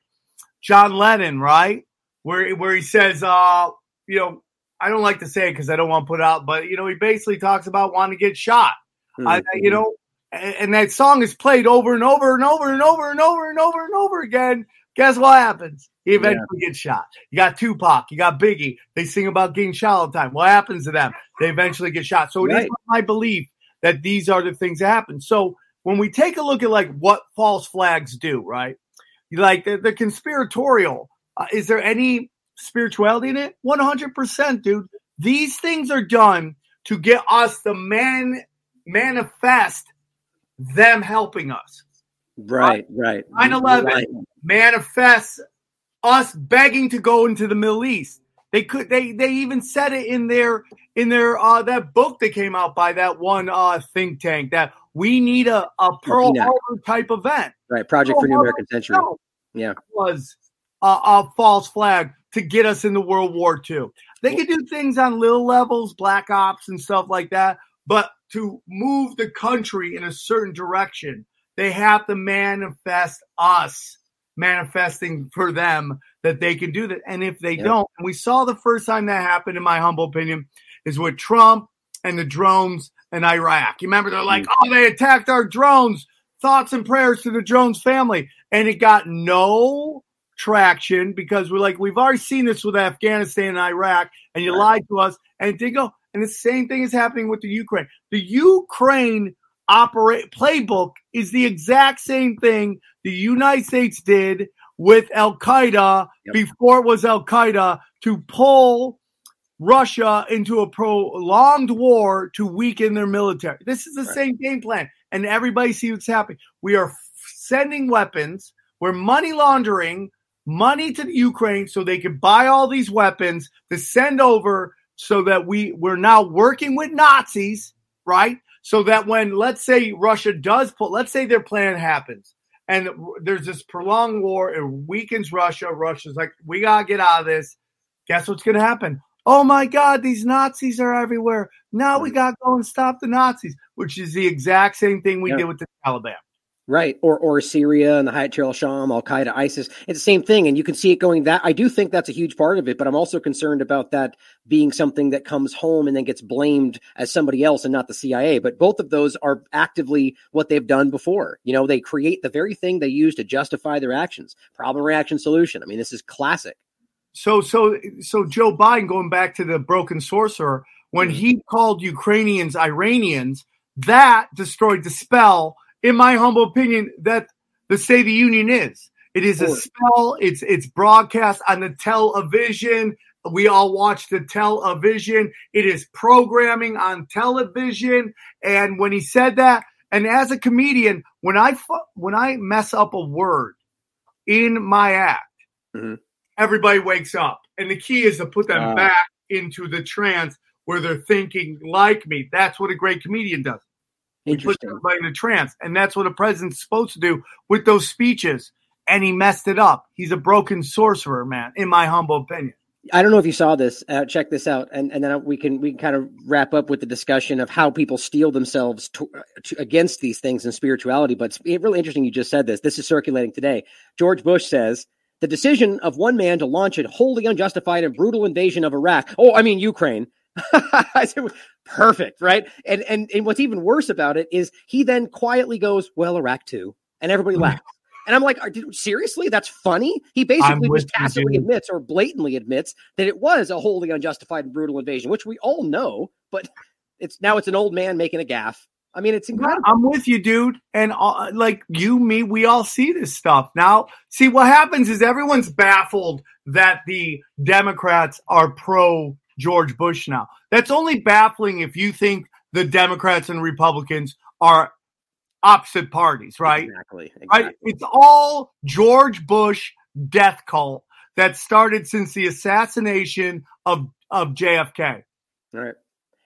John Lennon, right, where where he says, uh, you know, I don't like to say it because I don't want to put it out, but you know, he basically talks about wanting to get shot. I, Mhm. you know, and, and that song is played over and over and over and over and over and over and over again. Guess what happens? He eventually gets shot. You got Tupac, you got Biggie. They sing about getting shot all the time. What happens to them? They eventually get shot. So it is my belief that these are the things that happen. So when we take a look at like what false flags do, right? Like the, the conspiratorial, uh, is there any spirituality in it? 100%, dude. These things are done to get us to man manifest them helping us. Right, right. 9/11. Right. Manifest us begging to go into the Middle East. They could they they even said it in their in their uh that book that came out by that one uh think tank that we need a, a Pearl PNAC. Harbor type event. Right. Project for New American Century. Yeah. was a, a false flag to get us into World War II. They could do things on little levels, black ops and stuff like that, but to move the country in a certain direction, they have to manifest us manifesting for them that they can do that. And if they Yeah. don't, and we saw the first time that happened, in my humble opinion, is with Trump and the drones in Iraq. You remember they're like, mm. oh, they attacked our drones. Thoughts and prayers to the Jones family. And it got no traction because we're like, we've already seen this with Afghanistan and Iraq, and you lied to us. And it did go. And the same thing is happening with the Ukraine. The Ukraine operate playbook is the exact same thing the United States did with Al Qaeda Yep. before it was Al Qaeda to pull Russia into a prolonged war to weaken their military. This is the Right. same game plan, and everybody sees what's happening. We are f- sending weapons. We're money laundering money to the Ukraine so they can buy all these weapons to send over so that we we're now working with Nazis, right? So that when let's say Russia does pull, let's say their plan happens and there's this prolonged war, it weakens Russia. Russia's like, we gotta get out of this. Guess what's gonna happen? Oh my God, these Nazis are everywhere. Now we gotta go and stop the Nazis, which is the exact same thing we Yeah. did with the Taliban. Right. Or or Syria and the Hayat al Sham, Al Qaeda, ISIS. It's the same thing. And you can see it going that I do think that's a huge part of it, but I'm also concerned about that being something that comes home and then gets blamed as somebody else and not the CIA. But both of those are actively what they've done before. You know, they create the very thing they use to justify their actions. Problem reaction solution. I mean, this is classic. So so so Joe Biden going back to the broken sorcerer when hmm. he called Ukrainians Iranians that destroyed the spell in my humble opinion that the State of the Union is it is a spell it's it's broadcast on the television we all watch the television it is programming on television and when he said that and as a comedian when I when I mess up a word in my act Mhm. everybody wakes up. And the key is to put them back into the trance where they're thinking like me. That's what a great comedian does. He puts everybody in a trance. And that's what a president's supposed to do with those speeches. And he messed it up. He's a broken sorcerer, man, in my humble opinion. I don't know if you saw this. Uh, check this out, and and then we can we can kind of wrap up with the discussion of how people steel themselves to, to, against these things in spirituality. But it's really interesting. You just said this. This is circulating today. George Bush says the decision of one man to launch a wholly unjustified and brutal invasion of Iraq. Oh, I mean Ukraine. I said, perfect, right? And and and what's even worse about it is he then quietly goes, "Well, Iraq too," and everybody laughs. And I'm like, seriously? That's funny. He basically just tacitly admits or blatantly admits that it was a wholly unjustified and brutal invasion, which we all know. But it's now it's an old man making a gaff. I mean, it's incredible. I'm with you, dude. And uh, like you, me, we all see this stuff. Now, see what happens is everyone's baffled that the Democrats are pro George Bush now. That's only baffling if you think the Democrats and Republicans are opposite parties, right? Exactly. Right? It's all George Bush death cult that started since the assassination of of JFK. All right.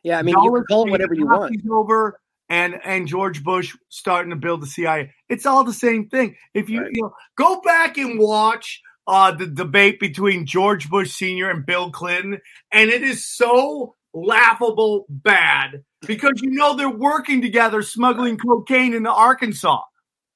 Yeah, I mean, you can call it whatever you want. Over and and George Bush starting to build the CIA. It's all the same thing. If you right. you know go back and watch uh, the debate between George Bush Sr. and Bill Clinton, and it is so laughable bad because you know they're working together smuggling cocaine into Arkansas.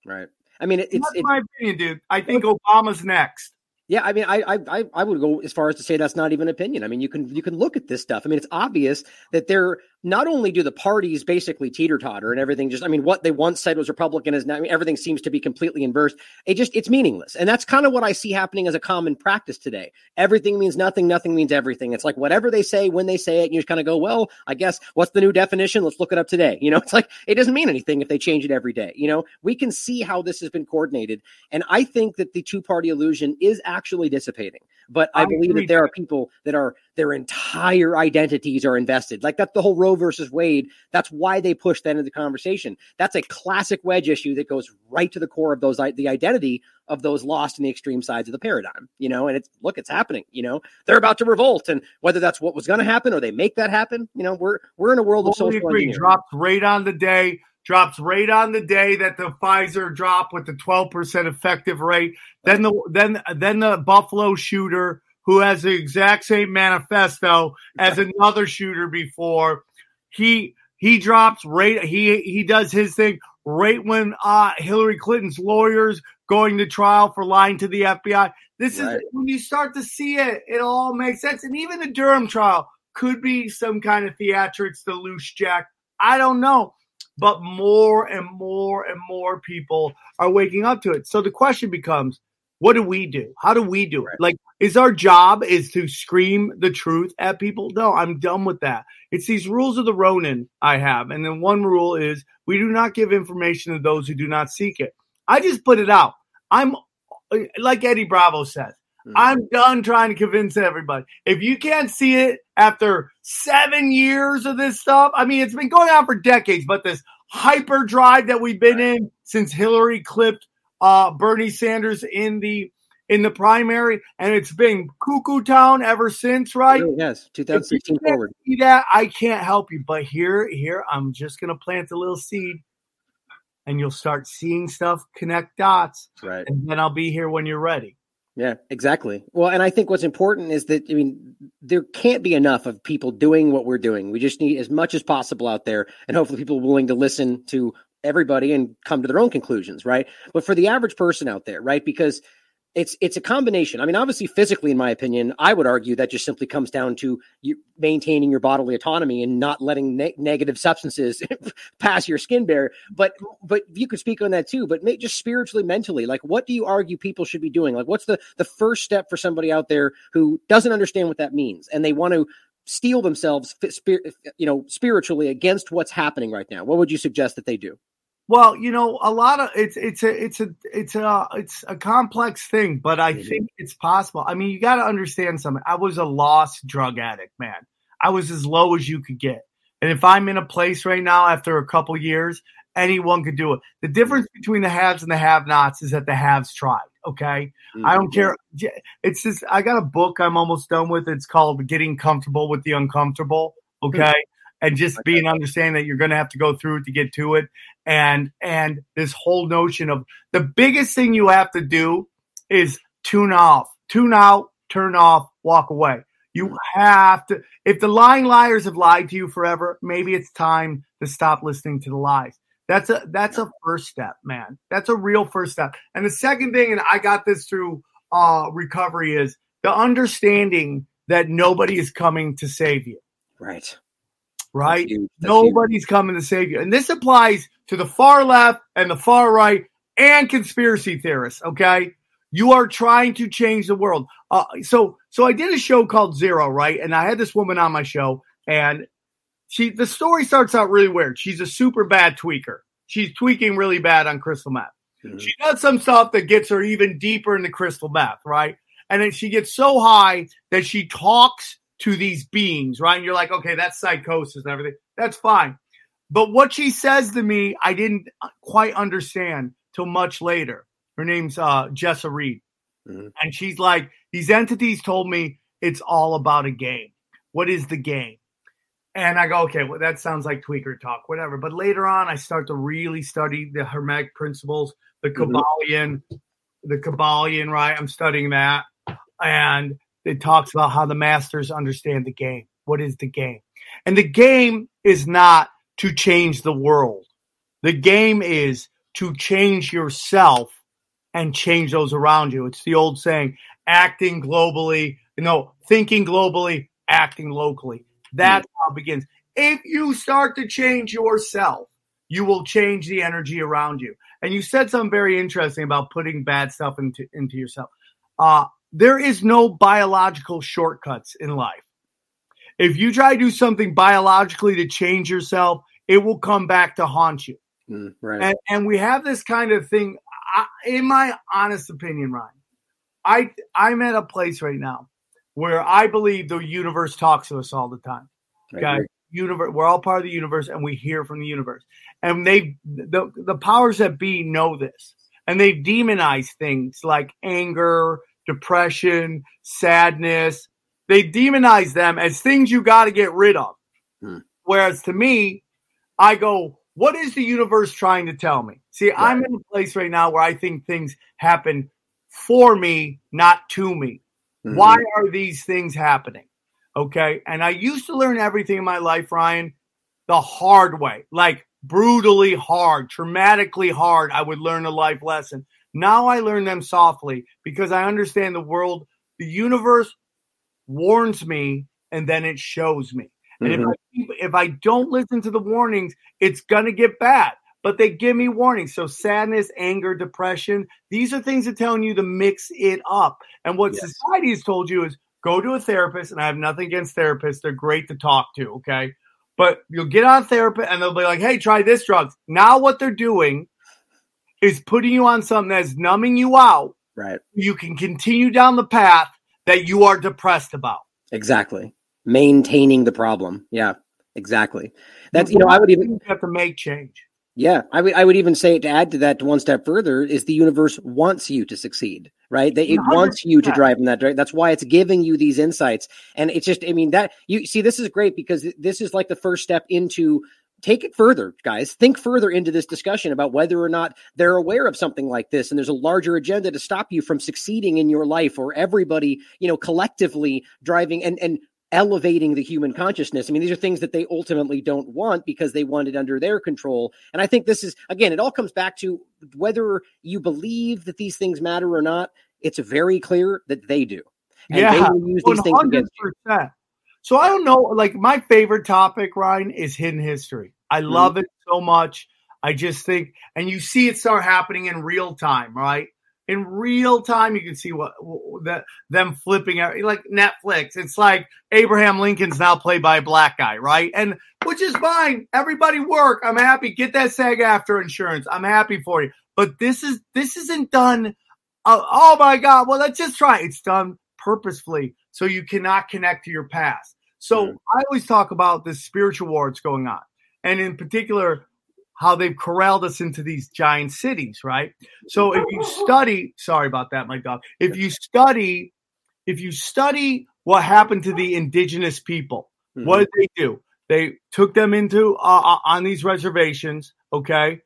Right. I mean, it's, that's it's, my opinion, dude. I think Obama's next. Yeah, I mean, I, I I would go as far as to say that's not even opinion. I mean, you can you can look at this stuff. I mean, it's obvious that they're not only do the parties basically teeter totter and everything just, I mean, what they once said was Republican is now, I mean, everything seems to be completely inverse. It just, it's meaningless. And that's kind of what I see happening as a common practice today. Everything means nothing. Nothing means everything. It's like whatever they say, when they say it, you just kind of go, well, I guess what's the new definition? Let's look it up today. You know, it's like, it doesn't mean anything if they change it every day. You know, we can see how this has been coordinated. And I think that the two party illusion is actually dissipating. But I, I believe that there are people that are their entire identities are invested. Like that's the whole Roe versus Wade. That's why they push that into the conversation. That's a classic wedge issue that goes right to the core of those the identity of those lost in the extreme sides of the paradigm. You know, and it's look, it's happening. You know, they're about to revolt, and whether that's what was going to happen or they make that happen, you know, we're we're in a world of social agree. Drops right on the day drops right on the day that the Pfizer drop with the 12% effective rate. Then the then then the Buffalo shooter who has the exact same manifesto as another shooter before, he he drops right he he does his thing right when uh, Hillary Clinton's lawyers going to trial for lying to the FBI. This right. is when you start to see it, it all makes sense. And even the Durham trial could be some kind of theatrics, the loose jack. I don't know but more and more and more people are waking up to it. So the question becomes, what do we do? How do we do it? Like, is our job is to scream the truth at people? No, I'm done with that. It's these rules of the Ronin I have. And then one rule is we do not give information to those who do not seek it. I just put it out. I'm like Eddie Bravo says. I'm done trying to convince everybody. If you can't see it after seven years of this stuff, I mean, it's been going on for decades, but this hyperdrive that we've been in since Hillary clipped uh, Bernie Sanders in the in the primary, and it's been cuckoo town ever since, right? yes, 2016 forward. See that I can't help you, but here, here, I'm just gonna plant a little seed, and you'll start seeing stuff connect dots, right? And then I'll be here when you're ready. Yeah, exactly. Well, and I think what's important is that I mean there can't be enough of people doing what we're doing. We just need as much as possible out there, and hopefully people willing to listen to everybody and come to their own conclusions, right? But for the average person out there, right? Because it's it's a combination. I mean, obviously, physically, in my opinion, I would argue that just simply comes down to you maintaining your bodily autonomy and not letting ne- negative substances pass your skin barrier. But but you could speak on that too. But just spiritually, mentally, like what do you argue people should be doing? Like, what's the the first step for somebody out there who doesn't understand what that means and they want to steel themselves, you know, spiritually against what's happening right now? What would you suggest that they do? Well, you know, a lot of it's it's a it's a it's a it's a complex thing, but I mm-hmm. think it's possible. I mean, you got to understand something. I was a lost drug addict, man. I was as low as you could get. And if I'm in a place right now after a couple years, anyone could do it. The difference between the haves and the have-nots is that the haves tried. Okay, mm-hmm. I don't care. It's just I got a book I'm almost done with. It's called "Getting Comfortable with the Uncomfortable." Okay, and just being understanding that you're going to have to go through it to get to it and and this whole notion of the biggest thing you have to do is tune off tune out turn off walk away. You have to if the lying liars have lied to you forever maybe it's time to stop listening to the lies. That's a that's a first step man. That's a real first step. And the second thing and i got this through uh recovery is the understanding that nobody is coming to save you. Right. Right? That's That's Nobody's huge. coming to save you. And this applies to the far left and the far right and conspiracy theorists, okay? You are trying to change the world. Uh, so so I did a show called Zero, right? And I had this woman on my show and she the story starts out really weird. She's a super bad tweaker. She's tweaking really bad on crystal meth. Mm-hmm. She does some stuff that gets her even deeper into crystal meth, right? And then she gets so high that she talks to these beings, right? And you're like, okay, that's psychosis and everything. That's fine. But what she says to me, I didn't quite understand till much later. Her name's uh, Jessa Reed. Mm-hmm. And she's like, these entities told me it's all about a game. What is the game? And I go, okay, well, that sounds like tweaker talk, whatever. But later on, I start to really study the Hermetic principles, the Kybalion, mm-hmm. the Kybalion, right? I'm studying that. And it talks about how the masters understand the game. What is the game? And the game is not to change the world. The game is to change yourself and change those around you. It's the old saying, acting globally, you know, thinking globally, acting locally. That's how it begins. If you start to change yourself, you will change the energy around you. And you said something very interesting about putting bad stuff into, into yourself. Uh, there is no biological shortcuts in life. If you try to do something biologically to change yourself, it will come back to haunt you. Mm, right. And, and, we have this kind of thing. I, in my honest opinion, Ryan, I I'm at a place right now where I believe the universe talks to us all the time. Okay. Universe, we're all part of the universe and we hear from the universe. And they the, the powers that be know this. And they demonize things like anger, depression, sadness. They demonize them as things you got to get rid of. Hmm. Whereas to me, I go, what is the universe trying to tell me? See, right. I'm in a place right now where I think things happen for me, not to me. Mm-hmm. Why are these things happening? Okay. And I used to learn everything in my life, Ryan, the hard way, like brutally hard, traumatically hard. I would learn a life lesson. Now I learn them softly because I understand the world, the universe warns me and then it shows me. And mm-hmm. if I if I don't listen to the warnings, it's gonna get bad but they give me warnings. So sadness, anger, depression, these are things that telling you to mix it up. And what yes. society has told you is go to a therapist, and I have nothing against therapists. They're great to talk to, okay? But you'll get on therapy and they'll be like, hey, try this drugs. Now what they're doing is putting you on something that's numbing you out. Right. You can continue down the path that you are depressed about. Exactly. Maintaining the problem. Yeah, exactly. That's you know, I would even have to make change. Yeah, I would I would even say to add to that to one step further is the universe wants you to succeed, right? That it 100%. wants you to drive in that direction. That's why it's giving you these insights. And it's just I mean that you see this is great because this is like the first step into take it further, guys. Think further into this discussion about whether or not they're aware of something like this and there's a larger agenda to stop you from succeeding in your life or everybody, you know, collectively driving and and elevating the human consciousness. I mean, these are things that they ultimately don't want because they want it under their control. And I think this is, again, it all comes back to whether you believe that these things matter or not. It's very clear that they do. And yeah, they will use these 100%. things against you. So I don't know, like my favorite topic, Ryan, is hidden history. I mm-hmm. love mm-hmm. it so much. I just think, and you see it start happening in real time, right? in real time. You can see what, that them flipping out like Netflix. It's like Abraham Lincoln's now played by a black guy, right? And which is fine. Everybody work. I'm happy. Get that SAG-AFTRA insurance. I'm happy for you. But this is this isn't done. Uh, oh my God! Well, let's just try. It's done purposefully, so you cannot connect to your past. So mm-hmm. I always talk about the spiritual war that's going on, and in particular, how they've corralled us into these giant cities, right? So if you study, sorry about that, my dog. If you study, if you study what happened to the indigenous people, mm-hmm. what did they do? They took them into uh, uh, on these reservations. Okay,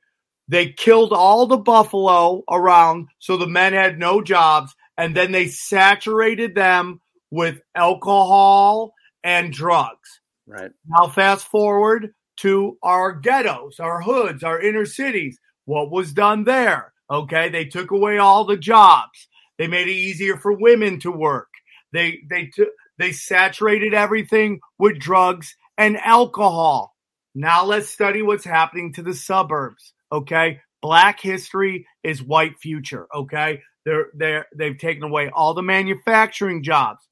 they killed all the buffalo around, so the men had no jobs, and then they saturated them with alcohol and drugs. Right now, fast forward to our ghettos, our hoods, our inner cities. What was done there? Okay, they took away all the jobs. They made it easier for women to work. They they took they saturated everything with drugs and alcohol. Now let's study what's happening to the suburbs. Okay, black history is white future. Okay, they're they're they've taken away all the manufacturing jobs.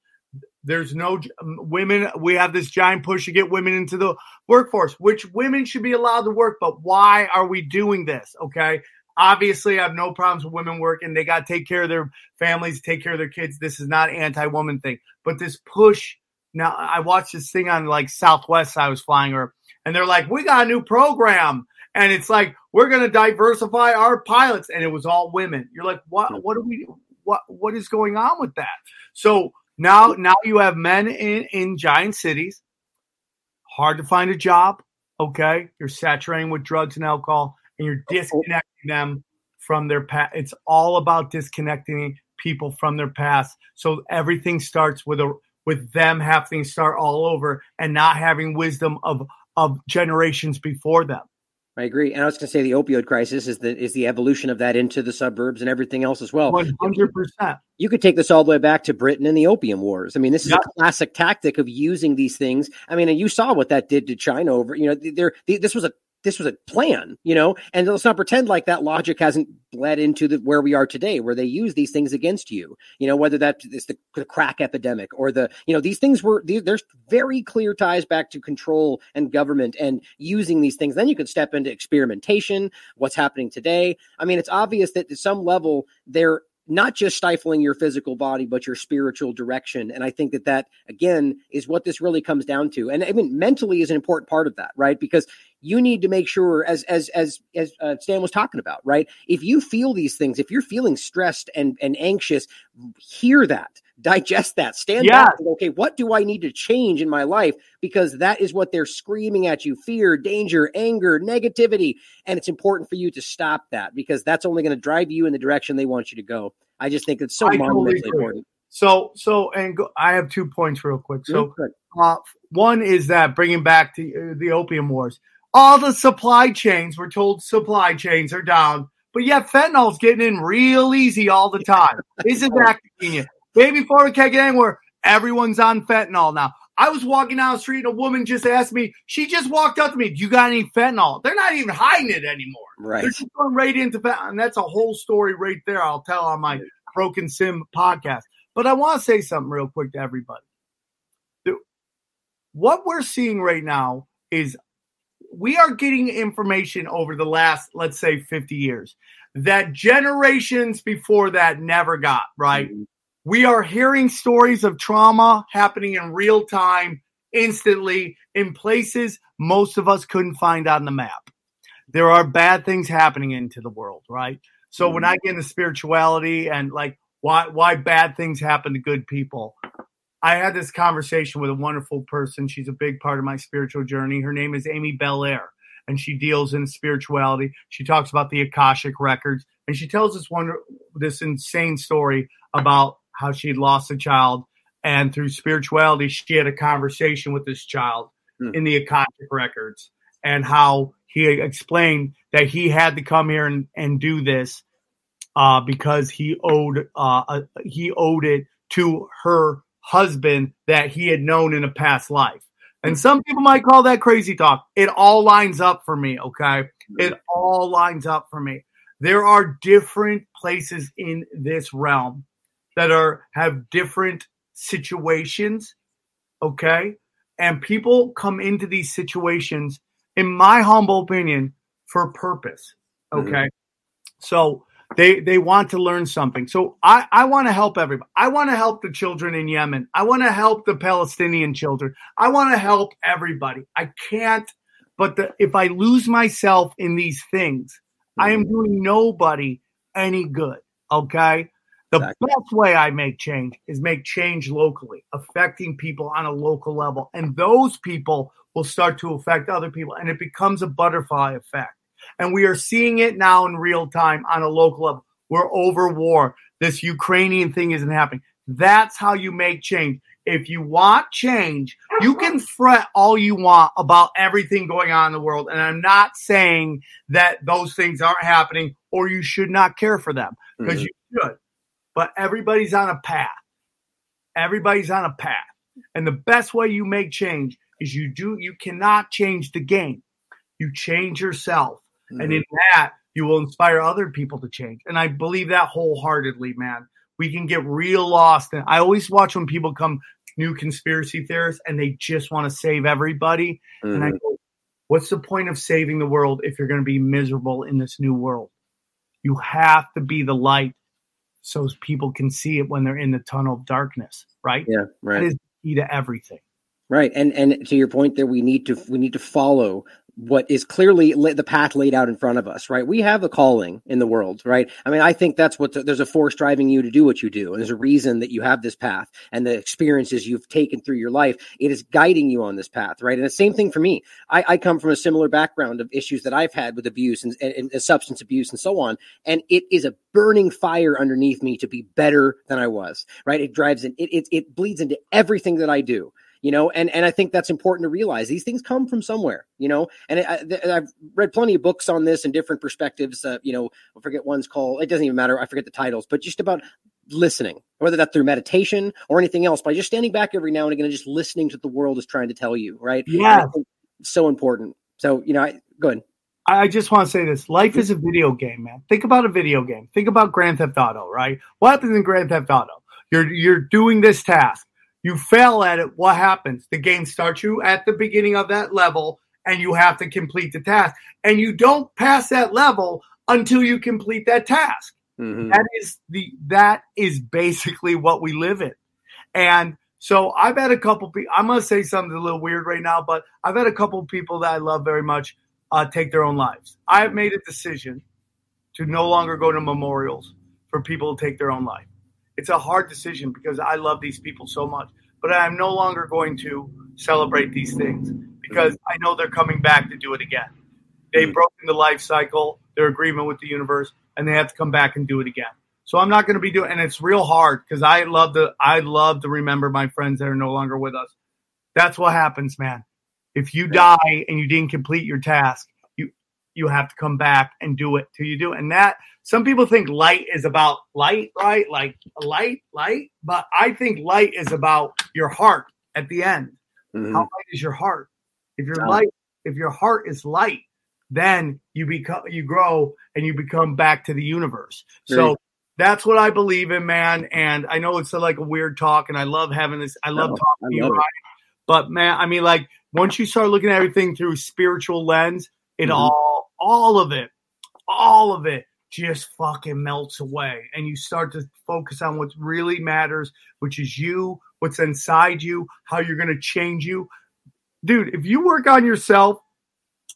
There's no um, women. We have this giant push to get women into the workforce, which women should be allowed to work. But why are we doing this? Okay. Obviously, I have no problems with women working. They got to take care of their families, take care of their kids. This is not anti-woman thing, but this push. Now, I watched this thing on like Southwest. I was flying her, and they're like, "We got a new program," and it's like we're going to diversify our pilots, and it was all women. You're like, "What? Hmm. What are we? What? What is going on with that?" So Now, now you have men in, in giant cities, hard to find a job. Okay. You're saturating with drugs and alcohol and you're disconnecting them from their past. It's all about disconnecting people from their past. So everything starts with a, with them having to start all over and not having wisdom of, of generations before them. I agree, and I was going to say the opioid crisis is the is the evolution of that into the suburbs and everything else as well. One hundred percent. You could take this all the way back to Britain and the Opium Wars. I mean, this is yep. a classic tactic of using these things. I mean, and you saw what that did to China over. You know, there this was a this was a plan, you know, and let's not pretend like that logic hasn't bled into the where we are today, where they use these things against you, you know, whether that is the, the crack epidemic or the, you know, these things were there's very clear ties back to control and government and using these things. Then you could step into experimentation, what's happening today. I mean, it's obvious that at some level they're not just stifling your physical body but your spiritual direction and i think that that again is what this really comes down to and i mean mentally is an important part of that right because you need to make sure as as as as uh, Sam was talking about right? If you feel these things if you're feeling stressed and and anxious hear that digest that stand yeah. back and, okay what do i need to change in my life? Because that is what they're screaming at you fear danger anger negativity and it's important for you to stop that because that's only going to drive you in the direction they want you to go. I just think it's so monumentally important. So so and go, i have two points real quick. So uh, one is that bringing back to uh, the opium wars all the supply chains, we're told supply chains are down, but yet fentanyl's getting in real easy all the time. Isn't that convenient? Baby we can't get anywhere. Everyone's on fentanyl now. I was walking down the street and a woman just asked me, she just walked up to me, Do you got any fentanyl? They're not even hiding it anymore. Right. They're just going right into fentanyl. And that's a whole story right there. I'll tell on my Broken Sim podcast. But I want to say something real quick to everybody. What we're seeing right now is we are getting information over the last, let's say, 50 years that generations before that never got, right? Mm-hmm. We are hearing stories of trauma happening in real time, instantly, in places most of us couldn't find on the map. There are bad things happening into the world, right? So mm-hmm. when I get into spirituality and like why why bad things happen to good people, I had this conversation with a wonderful person. She's a big part of my spiritual journey. Her name is Amy Belair, and she deals in spirituality. She talks about the Akashic records, and she tells us one this insane story about how she lost a child, and through spirituality, she had a conversation with this child hmm. in the Akashic records, and how he explained that he had to come here and, and do this uh, because he owed uh, he owed it to her husband that he had known in a past life. And some people might call that crazy talk. It all lines up for me, okay? It all lines up for me. There are different places in this realm that are have different situations, okay? And people come into these situations in my humble opinion for purpose, okay? Mm-hmm. So they they want to learn something. So I, I want to help everybody. I want to help the children in Yemen. I want to help the Palestinian children. I want to help everybody. I can't, but the, if I lose myself in these things, I am mm-hmm. doing nobody any good. Okay. The exactly. best way I make change is make change locally, affecting people on a local level. And those people will start to affect other people. And it becomes a butterfly effect. And we are seeing it now in real time on a local level. We're over war. This Ukrainian thing isn't happening. That's how you make change. If you want change, you can fret all you want about everything going on in the world. And I'm not saying that those things aren't happening or you should not care for them because mm-hmm. you should. But everybody's on a path. Everybody's on a path. And the best way you make change is you do you cannot change the game. You change yourself. Mm-hmm. And in that, you will inspire other people to change. And I believe that wholeheartedly, man. We can get real lost. And I always watch when people come new conspiracy theorists and they just want to save everybody. Mm-hmm. And I mm-hmm. go, what's the point of saving the world if you're going to be miserable in this new world? You have to be the light so people can see it when they're in the tunnel of darkness, right? Yeah, right. That is key to everything. Right. And and to your point there we need to we need to follow what is clearly the path laid out in front of us, right? We have a calling in the world, right? I mean, I think that's what the, there's a force driving you to do what you do. And there's a reason that you have this path and the experiences you've taken through your life. It is guiding you on this path, right? And the same thing for me. I, I come from a similar background of issues that I've had with abuse and, and, and substance abuse and so on. And it is a burning fire underneath me to be better than I was, right? It drives in, it, it, it bleeds into everything that I do you know and and i think that's important to realize these things come from somewhere you know and I, have read plenty of books on this and different perspectives uh, you know i forget one's called it doesn't even matter i forget the titles but just about listening whether that's through meditation or anything else by just standing back every now and again and just listening to what the world is trying to tell you right yeah so important so you know I, go ahead I just want to say this. Life is a video game, man. Think about a video game. Think about Grand Theft Auto, right? What happens in Grand Theft Auto? You're you're doing this task. You fail at it, what happens? The game starts you at the beginning of that level and you have to complete the task. And you don't pass that level until you complete that task. Mm-hmm. That is the that is basically what we live in. And so I've had a couple people I'm gonna say something a little weird right now, but I've had a couple people that I love very much uh, take their own lives. I have made a decision to no longer go to memorials for people to take their own life it's a hard decision because I love these people so much. But I'm no longer going to celebrate these things because I know they're coming back to do it again. They've mm. broken the life cycle, their agreement with the universe, and they have to come back and do it again. So I'm not going to be doing, and it's real hard because I love to, I love to remember my friends that are no longer with us. That's what happens, man. If you die and you didn't complete your task, you you have to come back and do it till you do it. And that some people think light is about light, right? Like light, light. But I think light is about your heart at the end. Mm-hmm. How light is your heart? If your oh. light, if your heart is light, then you become you grow and you become back to the universe. So that's what I believe in, man. And I know it's a, like a weird talk, and I love having this. I love talking to you, Ryan. But man, I mean, like once you start looking at everything through spiritual lens, it mm-hmm. all, all of it, all of it just fucking melts away. And you start to focus on what really matters which is you what's inside you how you're going to change you. Dude if you work on yourself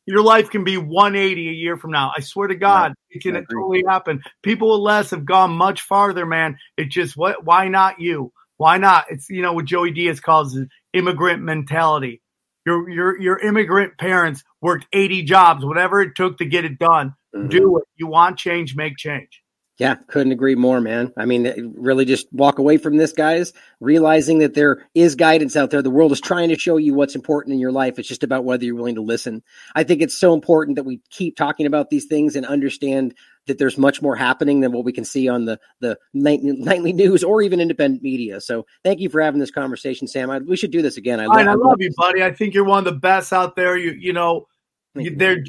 your life can be 180 a year from now. I swear to god it can totally happen. People with less have gone much farther man. It just what why not you? Why not? It's you know what joey diaz calls it immigrant mentality. Your your your immigrant parents worked 80 jobs whatever it took to get it done Mm-hmm. Do it. You want change, make change. Yeah, couldn't agree more, man. I mean, really just walk away from this, guys, realizing that there is guidance out there. The world is trying to show you what's important in your life. It's just about whether you're willing to listen. I think it's so important that we keep talking about these things and understand that there's much more happening than what we can see on the the nightly, nightly news or even independent media. So, thank you for having this conversation, Sam. I, we should do this again. I, love, I love you, buddy. I think you're one of the best out there. You you know, you, they're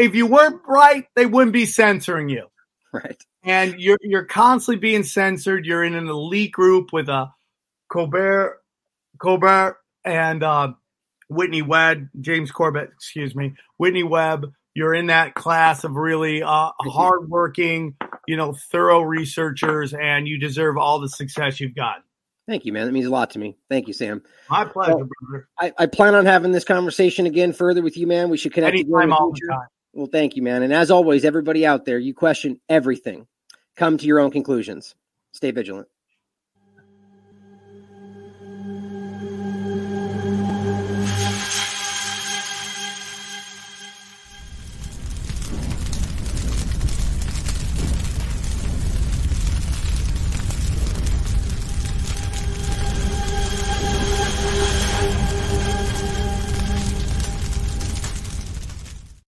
if you weren't right, they wouldn't be censoring you. Right. And you're you're constantly being censored. You're in an elite group with a uh, Colbert, Colbert, and uh, Whitney Webb, James Corbett, excuse me, Whitney Webb. You're in that class of really uh, hardworking, you know, thorough researchers, and you deserve all the success you've got. Thank you, man. That means a lot to me. Thank you, Sam. My pleasure, brother. I, I, plan on having this conversation again further with you, man. We should connect anytime, all the time. Well, thank you, man. And as always, everybody out there, you question everything. Come to your own conclusions. Stay vigilant.